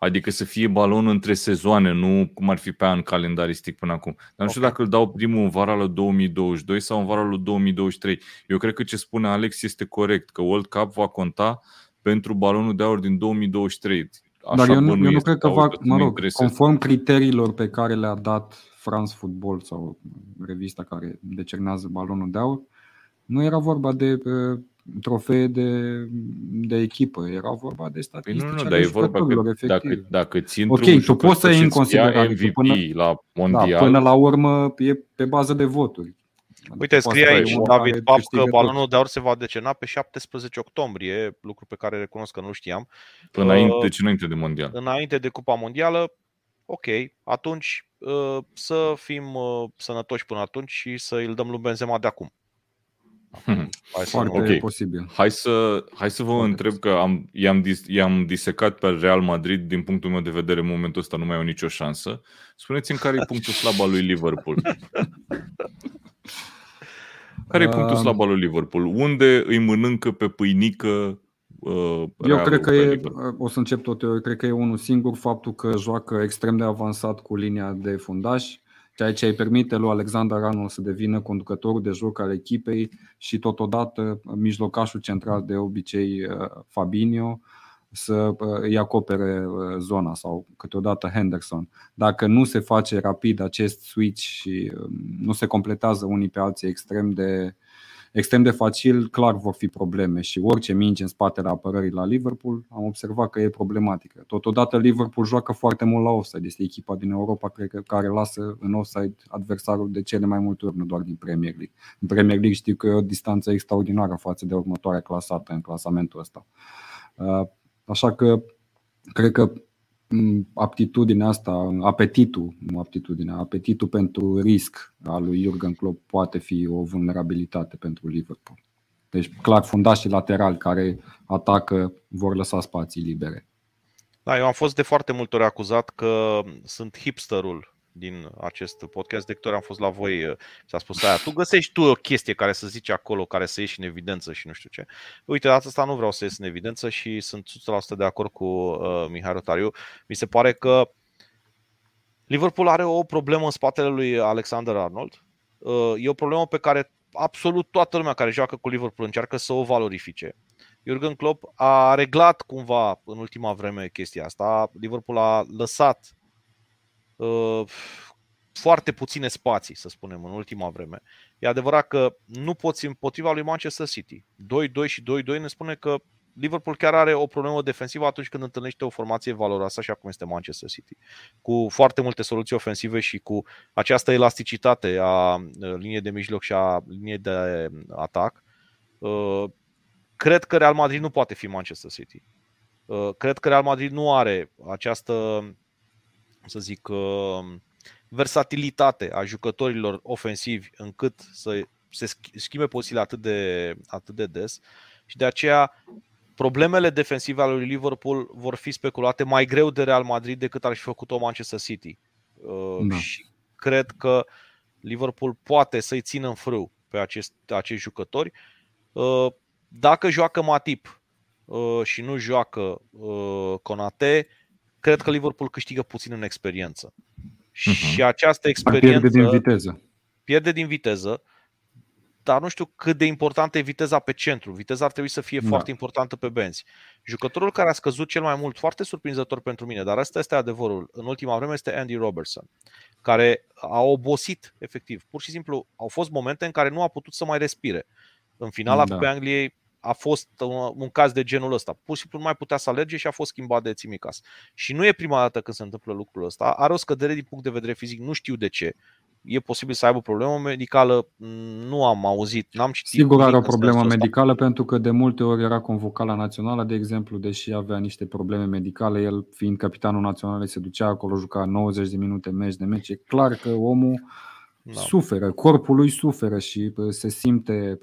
Adică să fie balon între sezoane, nu cum ar fi pe an calendaristic până acum. Dar nu știu Ok. dacă îl dau primul în vara la 2022 sau în vara lui 2023. Eu cred că ce spune Alex este corect, că World Cup va conta pentru balonul de aur din 2023. Așa Dar eu nu, eu bănuiesc, nu cred că Paul, va, tu mă mă rog, interesezi. conform criteriilor pe care le-a dat France Football sau revista care decernează balonul de aur, nu era vorba de uh, trofee de, de echipă, era vorba de Păi statistici nu, nu, ale dar e vorba jucătorilor, că dacă, efectiv. dacă țin Ok, tu poți să iei în considerare că MVP până- la Da, mondial, până la urmă e pe bază de voturi. Uite, Poate scrie să aici fie unul David care Pap câștigă că tot. balonul de aur se va decerna pe 17 octombrie, lucru pe care recunosc că nu știam, înainte, uh, deci înainte de mondial. înainte de Cupa Mondială. Ok, atunci uh, să fim uh, sănătoși până atunci și să îl dăm lui Benzema de acum. Hmm. Hai să Foarte nu... Ok. posibil. Hai să, hai să vă Foarte întreb că am, i-am, dis, i-am disecat pe Real Madrid, din punctul meu de vedere, în momentul ăsta nu mai au nicio șansă. Spuneți-mi care e punctul slab al lui Liverpool. Care e punctul Um, slab al lui Liverpool? Unde îi mănâncă pe pâinică uh, Eu Realul cred că pe e, Liverpool? o să încep tot eu, cred că e unul singur faptul că joacă extrem de avansat cu linia de fundaș, ceea ce îi permite lui Alexander Arnold să devină conducătorul de joc al echipei și totodată mijlocașul central de obicei uh, Fabinho să uh, îi acopere uh, zona sau câteodată Henderson. Dacă nu se face rapid acest switch și um, nu se completează unii pe alții extrem de extrem de facil, clar vor fi probleme și orice minge în spatele apărării la Liverpool am observat că e problematică. Totodată Liverpool joacă foarte mult la offside, este echipa din Europa cred că, care lasă în offside adversarul de cele mai multe ori, nu doar din Premier League. În Premier League știu că e o distanță extraordinară față de următoarea clasată în clasamentul ăsta. Uh, Așa că cred că m, aptitudinea asta, apetitul, nu aptitudinea, apetitul pentru risc al lui Jurgen Klopp poate fi o vulnerabilitate pentru Liverpool. Deci, clar, fundașii laterali care atacă vor lăsa spații libere. Da, eu am fost de foarte multe ori acuzat că sunt hipsterul din acest podcast. De câte ori am fost la voi, uh, s-a spus aia, tu găsești tu o chestie care să zici acolo, care să ieși în evidență și nu știu ce. Uite, de data asta nu vreau să ies în evidență și sunt 100% de acord cu uh, Mihai Rotariu. Mi se pare că Liverpool are o problemă în spatele lui Alexander Arnold. Uh, e o problemă pe care absolut toată lumea care joacă cu Liverpool încearcă să o valorifice. Jurgen Klopp a reglat cumva în ultima vreme chestia asta. Liverpool a lăsat uh, foarte puține spații, să spunem, în ultima vreme. E adevărat că nu poți împotriva lui Manchester City. 2-2 și 2-2 ne spune că Liverpool chiar are o problemă defensivă atunci când întâlnește o formație valoroasă, așa cum este Manchester City, cu foarte multe soluții ofensive și cu această elasticitate a liniei de mijloc și a liniei de atac. Cred că Real Madrid nu poate fi Manchester City. Cred că Real Madrid nu are această, să zic, versatilitate a jucătorilor ofensivi încât să se schimbe pozițiile atât de, atât de des și de aceea problemele defensive ale lui Liverpool vor fi speculate mai greu de Real Madrid decât ar fi făcut-o Manchester City. Uh, da. Și cred că Liverpool poate să-i țină în frâu pe acest, acești jucători. Uh, dacă joacă Matip uh, și nu joacă Conate, cred că Liverpool câștigă puțin în experiență. Uh-huh. Și această experiență pierde din viteză. Pierde din viteză dar nu știu cât de importantă e viteza pe centru. Viteza ar trebui să fie da. foarte importantă pe benzi. Jucătorul care a scăzut cel mai mult, foarte surprinzător pentru mine, dar asta este adevărul, în ultima vreme este Andy Robertson, care a obosit efectiv. Pur și simplu au fost momente în care nu a putut să mai respire. În finala da. Cupei Angliei a fost un, un caz de genul ăsta. Pur și simplu nu mai putea să alerge și a fost schimbat de Țimicas. Și nu e prima dată când se întâmplă lucrul ăsta. Are o scădere din punct de vedere fizic, nu știu de ce e posibil să aibă o problemă medicală, nu am auzit, n-am citit. Sigur are o problemă medicală pentru că de multe ori era convocat la națională, de exemplu, deși avea niște probleme medicale, el fiind capitanul național se ducea acolo, juca 90 de minute meci de meci. E clar că omul da. suferă, corpul lui suferă și se simte,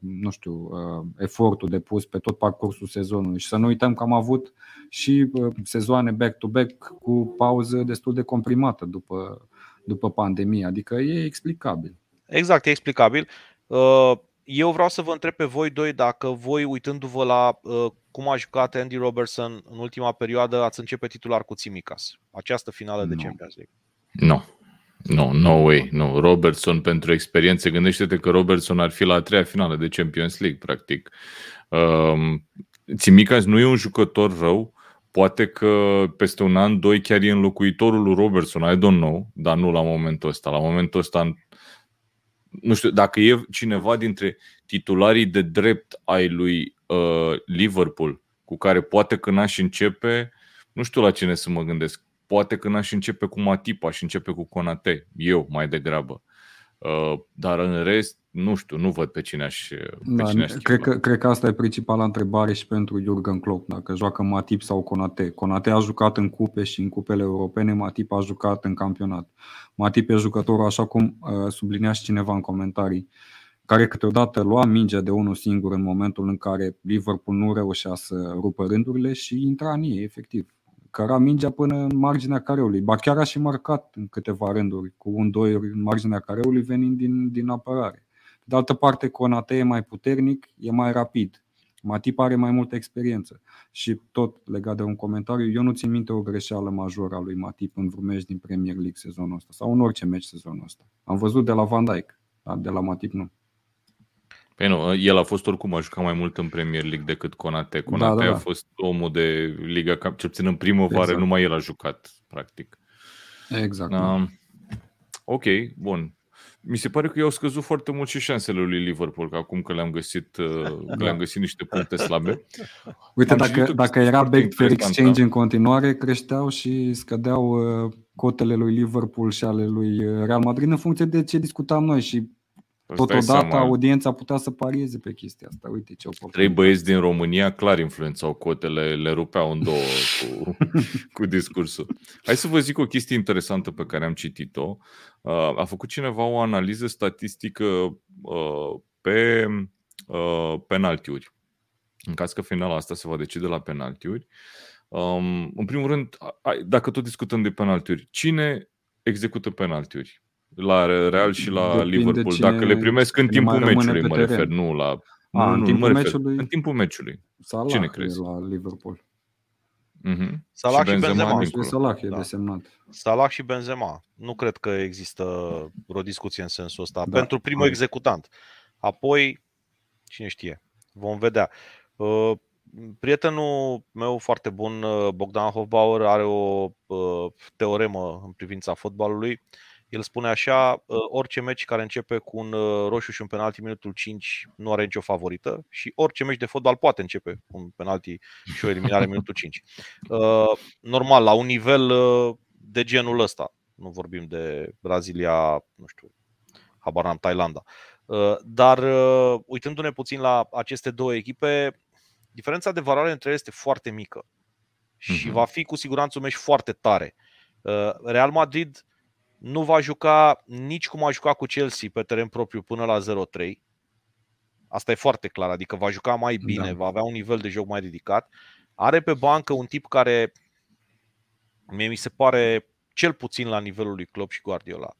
nu știu, efortul depus pe tot parcursul sezonului. Și să nu uităm că am avut și sezoane back-to-back cu pauză destul de comprimată după după pandemie. Adică e explicabil. Exact, e explicabil. Uh, eu vreau să vă întreb pe voi doi dacă voi, uitându-vă la uh, cum a jucat Andy Robertson în ultima perioadă, ați începe titular cu Țimicas, această finală de Champions League. Nu. No, no way. No. Robertson pentru experiențe. Gândește-te că Robertson ar fi la a treia finală de Champions League, practic. Um, Țimicas nu e un jucător rău, Poate că peste un an, doi, chiar e înlocuitorul lui Robertson, I don't know, dar nu la momentul ăsta. La momentul ăsta, nu știu, dacă e cineva dintre titularii de drept ai lui uh, Liverpool, cu care poate că n-aș începe, nu știu la cine să mă gândesc. Poate că n-aș începe cu Matip, aș începe cu Conate, eu mai degrabă. Uh, dar în rest, nu știu, nu văd pe cine aș, pe da, cine aș cred, că, cred că asta e principala întrebare și pentru Jurgen Klopp, dacă joacă Matip sau Conate. Conate a jucat în cupe și în cupele europene, Matip a jucat în campionat. Matip e jucătorul, așa cum uh, sublinea și cineva în comentarii, care câteodată lua mingea de unul singur în momentul în care Liverpool nu reușea să rupă rândurile și intra în ei, efectiv căra mingea până în marginea careului. Ba chiar a și marcat în câteva rânduri, cu un doi în marginea careului venind din, din apărare. De altă parte, Conate e mai puternic, e mai rapid. Matip are mai multă experiență. Și tot legat de un comentariu, eu nu țin minte o greșeală majoră a lui Matip în vreun meci din Premier League sezonul ăsta sau în orice meci sezonul ăsta. Am văzut de la Van Dijk, dar de la Matip nu. Păi nu, el a fost oricum, a jucat mai mult în Premier League decât Conate. Da, Conate da, da, da. a fost omul de Liga Cup, cel puțin în primăvară, exact. numai el a jucat, practic. Exact. Uh, ok, bun. Mi se pare că i-au scăzut foarte mult și șansele lui Liverpool, că acum că le-am găsit, uh, da. le-am găsit niște puncte slabe. Uite, dacă, dacă era back fair exchange în continuare, creșteau și scădeau uh, cotele lui Liverpool și ale lui uh, Real Madrid în funcție de ce discutam noi și Totodată audiența putea să parieze pe chestia asta. Uite ce Trei băieți din România clar influențau cotele, le rupeau în două cu, cu discursul. Hai să vă zic o chestie interesantă pe care am citit-o. Uh, a făcut cineva o analiză statistică uh, pe uh, penaltiuri. În caz că finala asta se va decide la penaltiuri. Um, în primul rând, dacă tot discutăm de penaltiuri, cine execută penaltiuri? La Real și la Depinde Liverpool. Dacă le primesc în timpul meciului, mă teren. refer, nu la. A, nu, în, timpul mă refer, meciului, în timpul meciului. Salah Cine crezi? la Liverpool. Mm-hmm. Salah și Benzema. Și Salah e da. desemnat. Salah și Benzema. Nu cred că există vreo discuție în sensul ăsta. Da. Pentru primul executant. Apoi, cine știe, vom vedea. Uh, prietenul meu foarte bun, uh, Bogdan Hofbauer, are o uh, teoremă în privința fotbalului. El spune așa, orice meci care începe cu un roșu și un penalti minutul 5 nu are nicio favorită și orice meci de fotbal poate începe cu un penalti și o eliminare minutul 5. Normal, la un nivel de genul ăsta. Nu vorbim de Brazilia, nu știu, habar n-am, Thailanda. Dar uitându-ne puțin la aceste două echipe, diferența de valoare între ele este foarte mică și mm-hmm. va fi cu siguranță un meci foarte tare. Uh, Real Madrid nu va juca nici cum a jucat cu Chelsea pe teren propriu până la 0-3. Asta e foarte clar, adică va juca mai bine, da. va avea un nivel de joc mai ridicat. Are pe bancă un tip care mie mi se pare cel puțin la nivelul lui Klopp și Guardiola,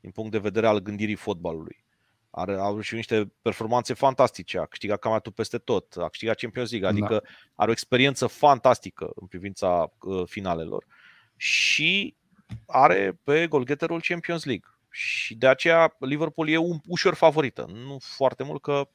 din punct de vedere al gândirii fotbalului. Are, au și niște performanțe fantastice, a câștigat campionatul peste tot, a câștigat Champions League, adică da. are o experiență fantastică în privința uh, finalelor și are pe golgeterul Champions League. Și de aceea Liverpool e un ușor favorită. Nu foarte mult că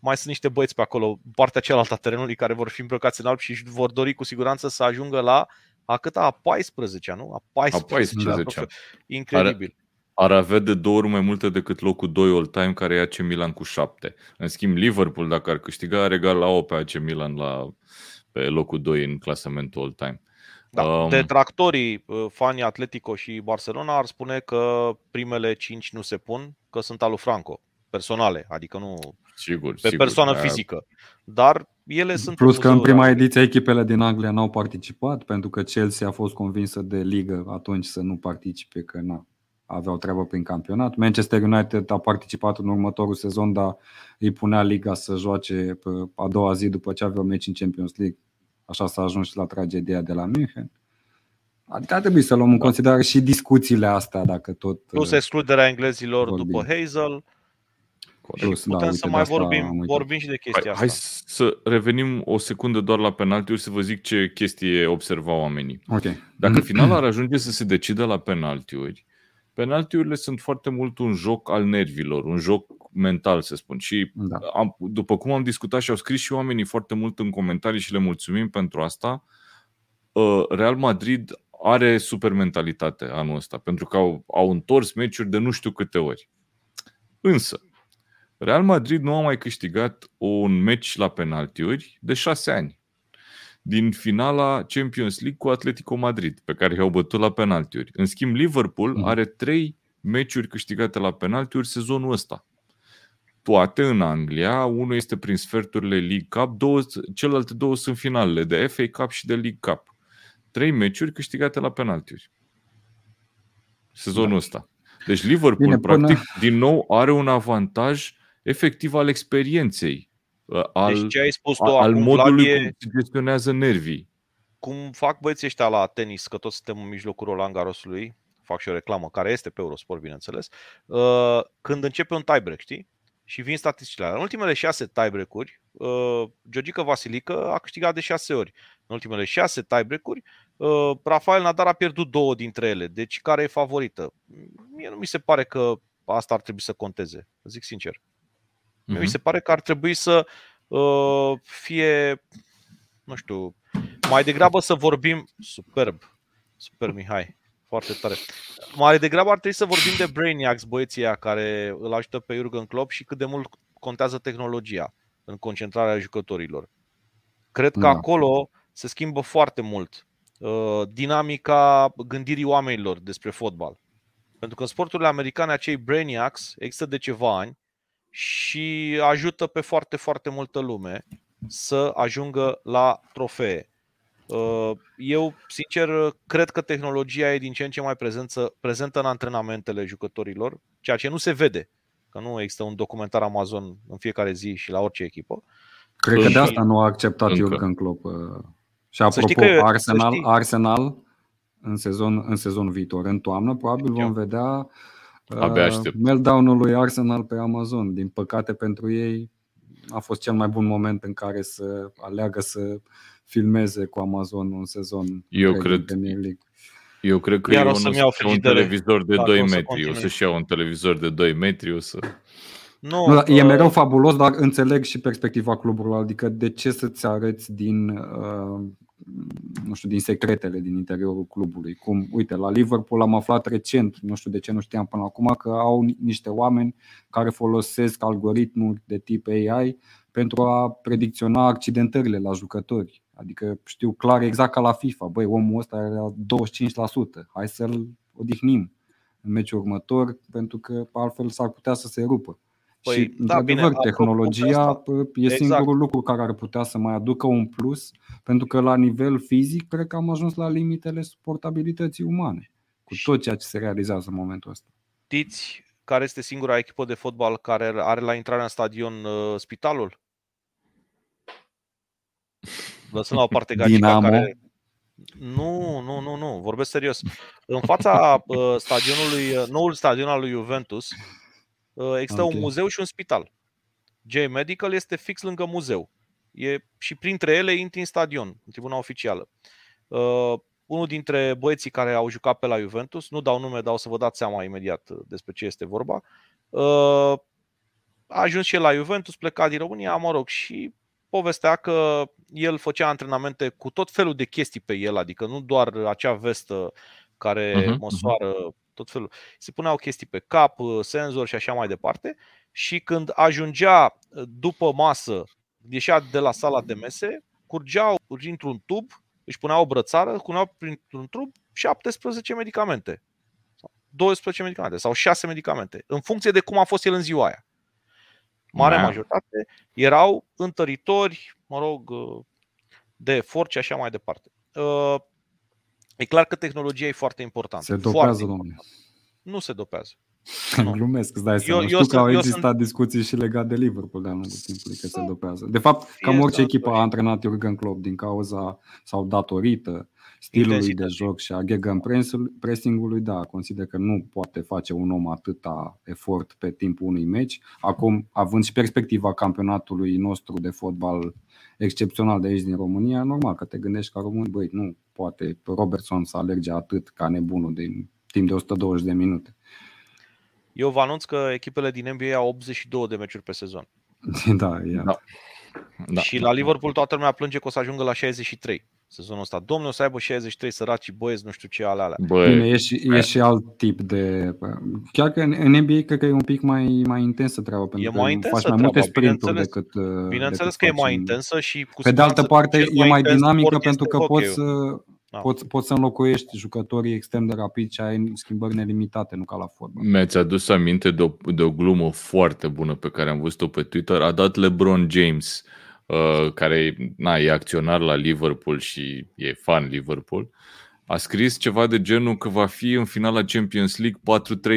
mai sunt niște băieți pe acolo, partea cealaltă a terenului, care vor fi îmbrăcați în alb și vor dori cu siguranță să ajungă la a câta? A 14 nu? A 14 a 14 Incredibil. Are, ar avea de două ori mai multe decât locul 2 all-time care e AC Milan cu 7. În schimb, Liverpool, dacă ar câștiga, are egal la o pe AC Milan la, pe locul 2 în clasamentul all-time. Da, um, detractorii, uh, fanii Atletico și Barcelona ar spune că primele 5 nu se pun, că sunt alu Franco, personale, adică nu sigur, pe sigur, persoană aia... fizică. Dar ele sunt Plus că în prima ediție echipele din Anglia n-au participat pentru că Chelsea a fost convinsă de ligă atunci să nu participe, că n-a aveau treabă prin campionat. Manchester United a participat în următorul sezon, dar îi punea liga să joace pe a doua zi după ce aveau meci în Champions League. Așa s-a ajuns și la tragedia de la München. Adică ar trebui să luăm în considerare și discuțiile astea, dacă tot. Plus uh, excluderea englezilor vorbim. după Hazel. Plus, da, putem da, să mai vorbim, vorbim și de chestia hai, asta. Hai să revenim o secundă doar la penaltiuri să vă zic ce chestie observau oamenii. Okay. Dacă finala ar ajunge să se decide la penaltiuri, penaltiurile sunt foarte mult un joc al nervilor, un joc mental, să spun. Și da. am, după cum am discutat și au scris și oamenii foarte mult în comentarii și le mulțumim pentru asta, uh, Real Madrid are super mentalitate anul ăsta, pentru că au, au întors meciuri de nu știu câte ori. Însă, Real Madrid nu a mai câștigat un meci la penaltiuri de șase ani din finala Champions League cu Atletico Madrid, pe care i-au bătut la penaltiuri. În schimb, Liverpool mm. are trei meciuri câștigate la penaltiuri sezonul ăsta. Toate în Anglia, unul este prin sferturile League Cup, două, celelalte două sunt finalele de FA Cup și de League Cup. Trei meciuri câștigate la penaltiuri. Sezonul da. ăsta. Deci Liverpool, Bine, practic, până... din nou are un avantaj efectiv al experienței Uh, al, deci ce ai spus tu al acum, modului Vlad, cum se gestionează nervii. Cum fac băieții ăștia la tenis, că toți suntem în mijlocul Roland Garrosului, fac și o reclamă, care este pe Eurosport, bineînțeles, uh, când începe un tiebreak, știi? Și vin statisticile. În ultimele șase tiebreak-uri, uh, Georgica Vasilică a câștigat de șase ori. În ultimele șase tiebreak-uri, Rafael Nadal a pierdut două dintre ele. Deci care e favorită? Mie nu mi se pare că asta ar trebui să conteze, zic sincer. Uh-huh. Mi mhm. se pare că ar trebui să uh, fie, nu știu, mai degrabă să vorbim superb. Super Mihai, foarte tare. Mai degrabă ar trebui să vorbim de Brainiacs, băieții aia care îl ajută pe Jurgen Klopp și cât de mult contează tehnologia în concentrarea jucătorilor. Cred că da. acolo se schimbă foarte mult uh, dinamica gândirii oamenilor despre fotbal. Pentru că în sporturile americane acei Brainiacs există de ceva ani și ajută pe foarte, foarte multă lume să ajungă la trofee. Uh, eu, sincer, cred că tehnologia e din ce în ce mai prezență, prezentă în antrenamentele jucătorilor, ceea ce nu se vede, că nu există un documentar Amazon în fiecare zi și la orice echipă. Cred că de asta nu a acceptat Încă. Jurgen Klopp. Uh, și apropo, că, Arsenal, Arsenal în, sezon, în sezonul viitor, în toamnă, probabil vom vedea Abia uh, aștept. Meltdown-ul lui Arsenal pe Amazon. Din păcate pentru ei a fost cel mai bun moment în care să aleagă să filmeze cu Amazon un sezon. Eu cred, eu cred că Iar eu o să-mi iau un televizor de 2 metri. O să-și iau un televizor de 2 metri, o să Nu, nu, e mereu fabulos, dar înțeleg și perspectiva clubului. Adică de ce să-ți arăți din, uh, nu știu, din secretele din interiorul clubului. Cum, uite, la Liverpool am aflat recent, nu știu de ce nu știam până acum, că au niște oameni care folosesc algoritmuri de tip AI pentru a predicționa accidentările la jucători. Adică știu clar exact ca la FIFA, băi, omul ăsta era 25%, hai să-l odihnim în meciul următor, pentru că altfel s-ar putea să se rupă. Păi, și, da, într-adevăr, bine, tehnologia asta, e exact. singurul lucru care ar putea să mai aducă un plus, pentru că la nivel fizic cred că am ajuns la limitele suportabilității umane, cu tot ceea ce se realizează în momentul ăsta. Știți care este singura echipă de fotbal care are la intrarea în stadion uh, spitalul? Lăsând la o parte Gagica care... Nu, nu, nu, nu, vorbesc serios. În fața uh, stadionului, uh, noul stadion al lui Juventus, uh, există okay. un muzeu și un spital. J Medical este fix lângă muzeu. E, și printre ele intri în stadion, în tribuna oficială. Uh, unul dintre băieții care au jucat pe la Juventus, nu dau nume, dar o să vă dați seama imediat uh, despre ce este vorba, uh, a ajuns și el la Juventus, pleca din România, mă rog, și povestea că el făcea antrenamente cu tot felul de chestii pe el, adică nu doar acea vestă care uh-huh, măsoară uh-huh. Tot felul. Se puneau chestii pe cap, senzor și așa mai departe și când ajungea după masă, ieșea de la sala de mese, curgeau printr-un tub, își puneau o brățară, cuneau printr-un tub 17 medicamente. 12 medicamente sau 6 medicamente, în funcție de cum a fost el în ziua aia mare da. majoritate, erau întăritori, mă rog, de efort și așa mai departe. Uh, e clar că tehnologia e foarte importantă. Se dopează, domnule. Nu se dopează. Nu. Glumesc, îți dai seama. Eu, Știu eu că sunt, au existat sunt... discuții și legate de Liverpool de-a lungul timpului că se dopează. De fapt, cam orice echipă a antrenat Jurgen Klopp din cauza sau datorită stilului de joc și a Gegan pressing-ului, da, consider că nu poate face un om atâta efort pe timpul unui meci. Acum, având și perspectiva campionatului nostru de fotbal excepțional de aici din România, normal că te gândești ca român, băi, nu poate Robertson să alerge atât ca nebunul din timp de 120 de minute. Eu vă anunț că echipele din NBA au 82 de meciuri pe sezon. Da, ia. da. da. Și la Liverpool toată lumea plânge că o să ajungă la 63 sezonul ăsta. Domnul o să aibă 63 săraci băieți, nu știu ce ale alea. Băi, Bine, e și, e și alt tip de... Chiar că în NBA cred că e un pic mai, mai intensă treaba, pentru e mai intensă faci mai multe sprinturi decât Bineînțeles decât că e mai intensă și cu Pe de altă parte e mai dinamică pentru că poți să, da. poți, poți să înlocuiești jucătorii extrem de rapid și ai schimbări nelimitate, nu ca la fotbal. Mi-ați adus aminte de o, de o glumă foarte bună pe care am văzut-o pe Twitter. A dat LeBron James uh, Uh, care na, e acționar la Liverpool și e fan Liverpool, a scris ceva de genul că va fi în finala Champions League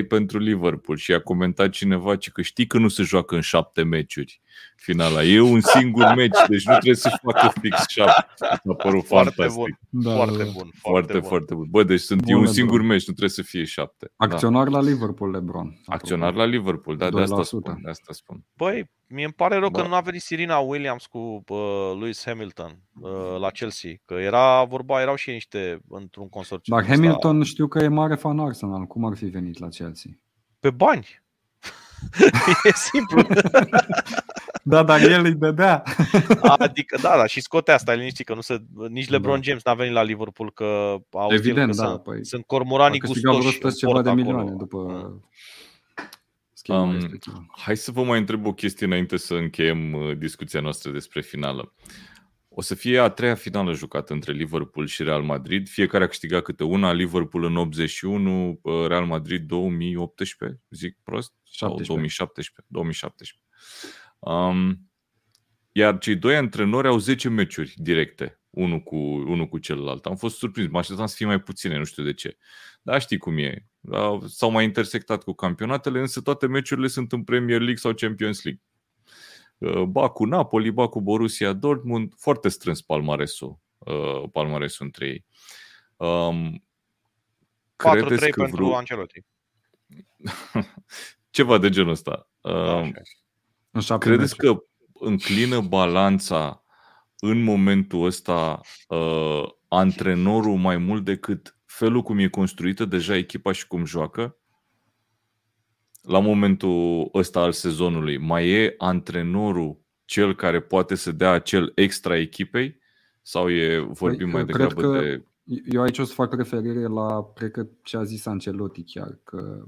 4-3 pentru Liverpool și a comentat cineva că știi că nu se joacă în șapte meciuri finala. E un singur meci, deci nu trebuie să facă fix șapte. A părut foarte fantastic. Bun. Da, foarte bun. Foarte, foarte, bun. foarte bun. Bă, deci sunt Bun, un singur Lebron. meci, nu trebuie să fie șapte. Acționar da. la Liverpool, Lebron. Acționar la Liverpool, da, de asta spun. De asta spun. Băi, mie îmi pare rău da. că nu a venit Sirina Williams cu uh, Lewis Hamilton uh, la Chelsea, că era vorba, erau și ei niște într-un consorțiu. Dar Hamilton știu că e mare fan Arsenal, cum ar fi venit la Chelsea? Pe bani. e simplu. Da, dar el îi dădea. Adică, da, da, și scote asta, liniștit, că nu se, nici da. LeBron da. James n-a venit la Liverpool, că au Evident, că da, sunt, păi, sunt cormoranii gustoși. A ceva de milioane acolo. după um, Hai să vă mai întreb o chestie înainte să încheiem uh, discuția noastră despre finală. O să fie a treia finală jucată între Liverpool și Real Madrid. Fiecare a câștigat câte una. Liverpool în 81, uh, Real Madrid 2018, zic prost? 17. Sau 2017. 2017. Um, iar cei doi antrenori au 10 meciuri directe, unul cu, unul cu celălalt. Am fost surprins, mă așteptam să fie mai puține, nu știu de ce. Dar știi cum e. S-au mai intersectat cu campionatele, însă toate meciurile sunt în Premier League sau Champions League. Uh, ba cu Napoli, ba cu Borussia Dortmund, foarte strâns palmaresul, uh, palmaresul între ei. Um, 4-3 pentru vreo... Ancelotti. Ceva de genul ăsta. Um, Așa Credeți că înclină balanța în momentul ăsta uh, antrenorul mai mult decât felul cum e construită deja echipa și cum joacă? la momentul ăsta al sezonului, mai e antrenorul cel care poate să dea acel extra echipei? Sau e, vorbim păi, mai degrabă că de... Eu aici o să fac referire la, cred că ce a zis Ancelotti chiar, că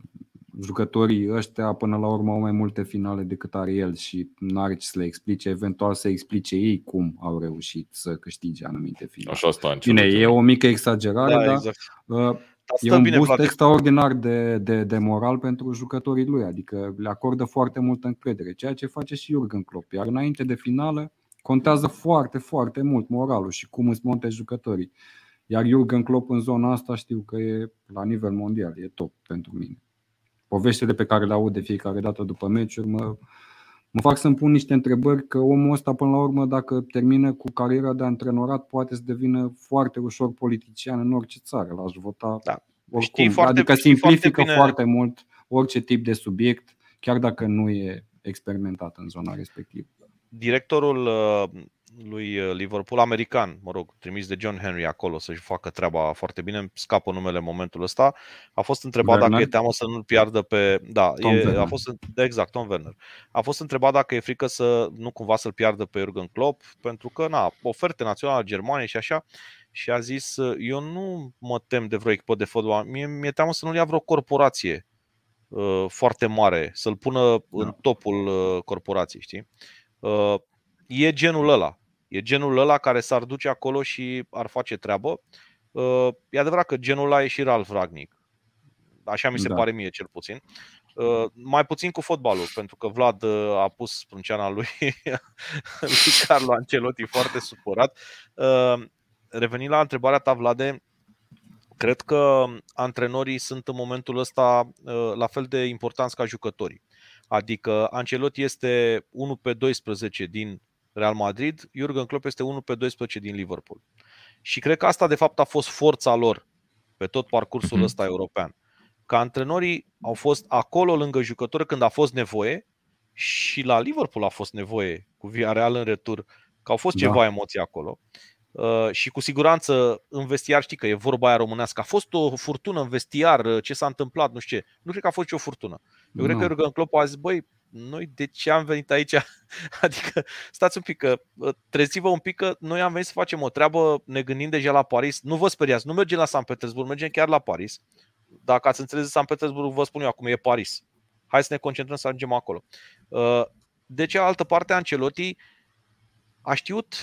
jucătorii ăștia până la urmă au mai multe finale decât are el și nu are ce să le explice, eventual să explice ei cum au reușit să câștige anumite finale. Așa asta Bine, e o mică exagerare, da, dar exact. uh, e un bine, boost frate. extraordinar de, de, de moral pentru jucătorii lui, adică le acordă foarte multă încredere, ceea ce face și Jurgen Klopp. Iar înainte de finală contează foarte, foarte mult moralul și cum îți montezi jucătorii. Iar Jurgen Klopp în zona asta știu că e la nivel mondial, e top pentru mine poveștile pe care le aud de fiecare dată după meciuri mă, mă fac să-mi pun niște întrebări că omul ăsta până la urmă dacă termină cu cariera de antrenorat poate să devină foarte ușor politician în orice țară, l-aș vota da. oricum. Foarte, adică simplifică foarte, foarte mult orice tip de subiect, chiar dacă nu e experimentat în zona respectivă. Directorul uh, lui uh, Liverpool, american, mă rog, trimis de John Henry acolo să-și facă treaba foarte bine, scapă numele în momentul ăsta. A fost întrebat Werner? dacă e teamă să nu-l piardă pe... Da, e, a fost, exact, Tom Werner. A fost întrebat dacă e frică să nu cumva să-l piardă pe Jurgen Klopp, pentru că, na, oferte națională a Germaniei și așa, și a zis, eu nu mă tem de vreo echipă de fotbal, mie mi-e teamă să nu-l ia vreo corporație uh, foarte mare, să-l pună da. în topul uh, corporației, știi? Uh, e genul ăla. E genul ăla care s-ar duce acolo și ar face treabă. Uh, e adevărat că genul ăla e și Ralf Ragnic. Așa mi se da. pare mie cel puțin. Uh, mai puțin cu fotbalul, pentru că Vlad uh, a pus sprânceana lui, lui Carlo Ancelotti foarte supărat. Revenind la întrebarea ta, Vlade, cred că antrenorii sunt în momentul ăsta la fel de importanți ca jucătorii. Adică Ancelotti este 1 pe 12 din Real Madrid, Jurgen Klopp este 1 pe 12 din Liverpool. Și cred că asta de fapt a fost forța lor pe tot parcursul mm-hmm. ăsta european. Că antrenorii au fost acolo lângă jucători când a fost nevoie și la Liverpool a fost nevoie cu Villarreal în retur, că au fost da. ceva emoții acolo. Uh, și cu siguranță în vestiar știi că e vorba aia românească. A fost o furtună în vestiar, uh, ce s-a întâmplat, nu știu ce. Nu cred că a fost și o furtună. Eu no. cred că Jurgen Klopp a zis, băi, noi de ce am venit aici? Adică stați un pic, că treziți-vă un pic că noi am venit să facem o treabă, ne gândim deja la Paris. Nu vă speriați, nu mergem la San Petersburg, mergem chiar la Paris. Dacă ați înțeles San Petersburg, vă spun eu acum, e Paris. Hai să ne concentrăm să ajungem acolo. Uh, de cealaltă parte, Ancelotti a știut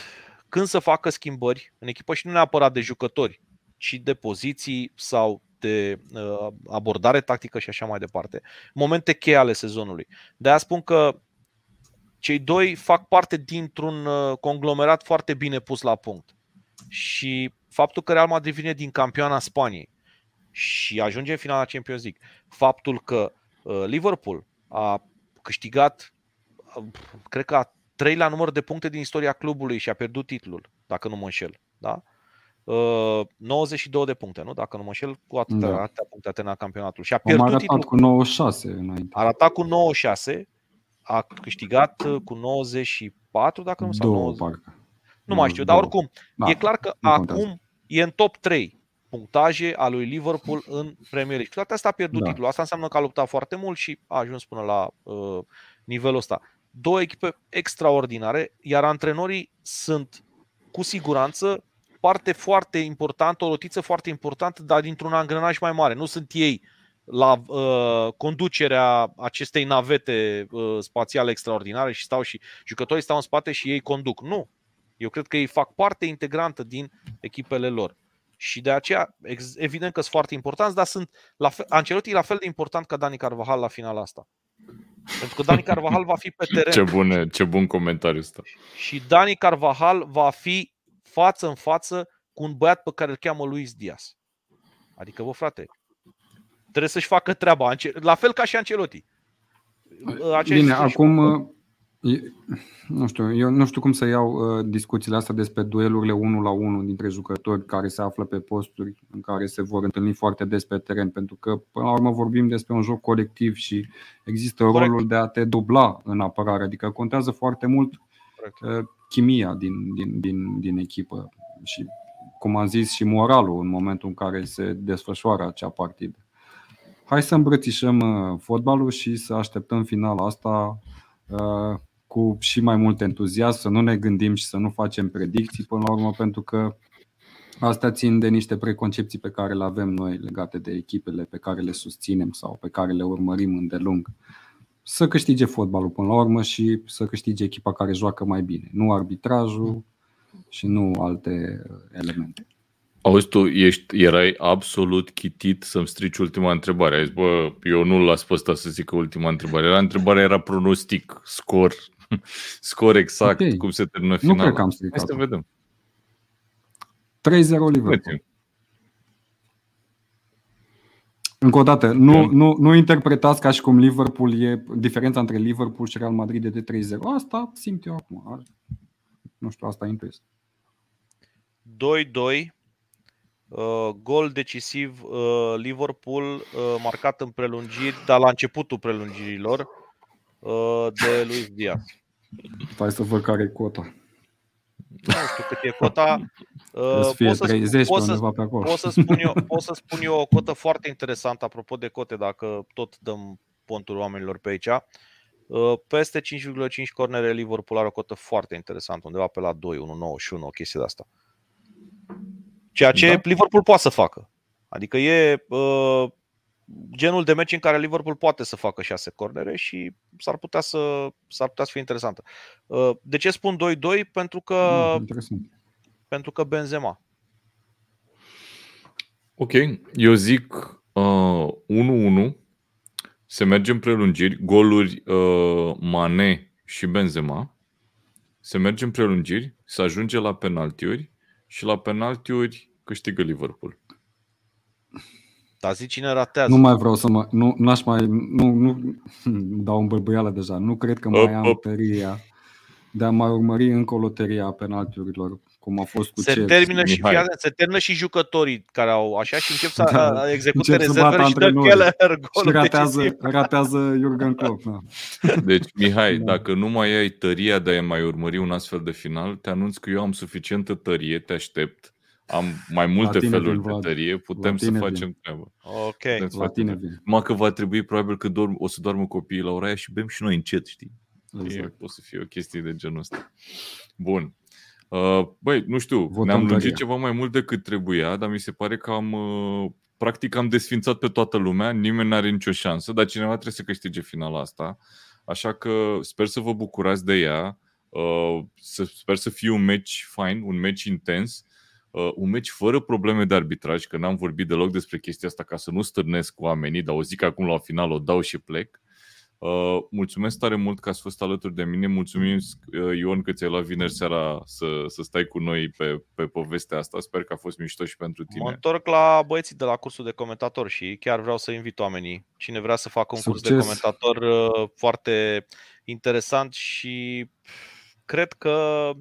când să facă schimbări în echipă și nu neapărat de jucători, ci de poziții sau de uh, abordare tactică și așa mai departe. Momente cheie ale sezonului. De-aia spun că cei doi fac parte dintr-un uh, conglomerat foarte bine pus la punct. Și faptul că Real Madrid vine din campioana Spaniei și ajunge în finala Champions League, faptul că uh, Liverpool a câștigat, cred că a treilea număr de puncte din istoria clubului și a pierdut titlul, dacă nu mă înșel. Da? 92 uh, de puncte, nu? Dacă nu mă înșel, cu atâtea, da. atâtea puncte a terminat campionatul. Și a pierdut Am titlul. cu 96 înainte. A arătat cu 96, a câștigat uh, cu 94, dacă nu sau 90. Parcă. Nu mai știu, dar oricum, da, e clar că acum contează. e în top 3 punctaje a lui Liverpool în Premier League. Toate astea a pierdut da. titlul. Asta înseamnă că a luptat foarte mult și a ajuns până la uh, nivelul ăsta. Două echipe extraordinare, iar antrenorii sunt cu siguranță parte foarte importantă, o rotiță foarte importantă, dar dintr-un angrenaj mai mare. Nu sunt ei la uh, conducerea acestei navete uh, spațiale extraordinare și stau și jucătorii stau în spate și ei conduc. Nu. Eu cred că ei fac parte integrantă din echipele lor. Și de aceea, evident că sunt foarte importanți, dar sunt la fel, Ancelotti e la fel de important ca Dani Carvajal la finala asta. Pentru că Dani Carvajal va fi pe teren. Ce, bune, ce bun comentariu ăsta. Și Dani Carvajal va fi față în față cu un băiat pe care îl cheamă Luis Diaz. Adică, bă, frate, trebuie să-și facă treaba, la fel ca și Ancelotti. Aceeași Bine, acum, uh, nu știu, eu nu știu cum să iau uh, discuțiile astea despre duelurile 1 la 1 dintre jucători care se află pe posturi în care se vor întâlni foarte des pe teren, pentru că, până la urmă, vorbim despre un joc colectiv și există Corect. rolul de a te dubla în apărare, adică contează foarte mult Corect. Uh, chimia din, din, din, din echipă și, cum am zis, și moralul în momentul în care se desfășoară acea partidă. hai să îmbrățișăm uh, fotbalul și să așteptăm finala asta uh, cu și mai mult entuziasm, să nu ne gândim și să nu facem predicții până la urmă, pentru că Asta țin de niște preconcepții pe care le avem noi legate de echipele pe care le susținem sau pe care le urmărim îndelung. Să câștige fotbalul până la urmă și să câștige echipa care joacă mai bine, nu arbitrajul și nu alte elemente. Auzi, tu ești, erai absolut chitit să-mi strici ultima întrebare. Ai zis, bă, eu nu l-as pe ăsta să zic ultima întrebare. Era întrebarea era pronostic, scor, scor exact, okay. cum se termină finala. Nu cred că am stricat. Hai să vedem. 3-0 Liverpool. Încă o dată, nu, nu, nu interpretați ca și cum Liverpool e diferența între Liverpool și Real Madrid de 3-0. Asta simt eu acum. Nu știu, asta intuiesc. 2-2 Uh, gol decisiv uh, Liverpool uh, marcat în prelungiri, dar la începutul prelungirilor uh, de Luis Diaz. Hai să văd care e cota. Nu știu cât e cota. Uh, fie pot, să 30 pot, să, pe acolo. pot, să spun eu, pot să spun eu o cotă foarte interesantă apropo de cote, dacă tot dăm pontul oamenilor pe aici. Uh, peste 5,5 cornere Liverpool are o cotă foarte interesantă, undeva pe la 2, 1,91, o chestie de asta. Ceea ce da. Liverpool poate să facă. Adică e uh, genul de meci în care Liverpool poate să facă șase cornere și s-ar putea să, s-ar putea să fie interesantă. Uh, de ce spun 2-2? Pentru că, mm, pentru că Benzema. Ok, eu zic uh, 1-1, se merge în prelungiri, goluri uh, Mane și Benzema, se merge în prelungiri, se ajunge la penaltiuri și la penaltiuri câștigă Liverpool. Dar zici cine ratează. Nu mai vreau să mă... Nu, n-aș mai... Nu, nu, dau un bălbăială deja. Nu cred că mai up, am up. tăria de a mai urmări încă o loterie a penaltiurilor, cum a fost cu se Chelsea. termină și fii se termină și jucătorii care au așa și încep să da, execute rezervele și dă Keller Și ratează, ratează Jurgen Klopp. Da. Deci, Mihai, da. dacă nu mai ai tăria de a mai urmări un astfel de final, te anunț că eu am suficientă tărie, te aștept am mai multe feluri de tărie, putem să facem vin. treaba. Ok. La tine vin. Numai că va trebui probabil că dorm, o să doarmă copiii la oraș aia și bem și noi încet, știi? Exact. E, o să fie o chestie de genul ăsta. Bun. Uh, băi, nu știu, Votăm ne-am lungit tăria. ceva mai mult decât trebuia, dar mi se pare că am, uh, practic am desfințat pe toată lumea, nimeni nu are nicio șansă, dar cineva trebuie să câștige finala asta. Așa că sper să vă bucurați de ea. Uh, sper să fie un match fine, un match intens uh, un meci fără probleme de arbitraj, că n-am vorbit deloc despre chestia asta ca să nu stârnesc oamenii, dar o zic acum la final, o dau și plec. Uh, mulțumesc tare mult că ați fost alături de mine. Mulțumim, uh, Ion, că ți-ai luat vineri seara să, să stai cu noi pe, pe povestea asta. Sper că a fost mișto și pentru tine. Mă întorc la băieții de la cursul de comentator și chiar vreau să invit oamenii. Cine vrea să facă un Succes. curs de comentator uh, foarte interesant și cred că Uh,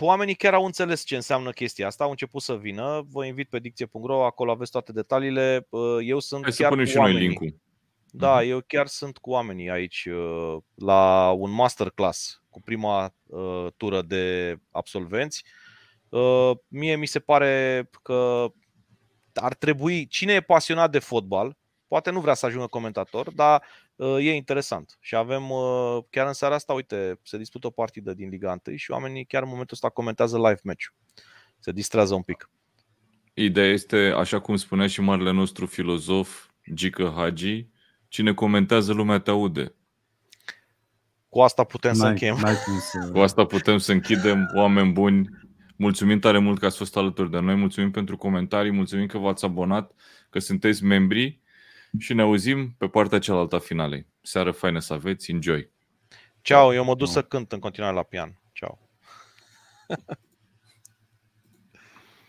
oamenii chiar au înțeles ce înseamnă chestia asta, au început să vină. Vă invit pe dicție.ro, acolo aveți toate detaliile. Uh, eu sunt Hai chiar să punem cu și noi link-ul. Da, uh-huh. eu chiar sunt cu oamenii aici uh, la un masterclass cu prima tură de absolvenți. Mie mi se pare că ar trebui, cine e pasionat de fotbal, poate nu vrea să ajungă comentator, dar e interesant. Și avem, chiar în seara asta, uite, se dispută o partidă din Liga 1 și oamenii chiar în momentul ăsta comentează live match Se distrează un pic. Ideea este, așa cum spunea și marele nostru filozof, Gică Hagi, cine comentează lumea te aude. Cu asta putem să încheiem. Cu asta putem să închidem, oameni buni. Mulțumim tare mult că ați fost alături de noi, mulțumim pentru comentarii, mulțumim că v-ați abonat, că sunteți membri și ne auzim pe partea cealaltă a finalei. Seară faină să aveți, enjoy! Ciao, eu mă duc să cânt în continuare la pian. Ciao!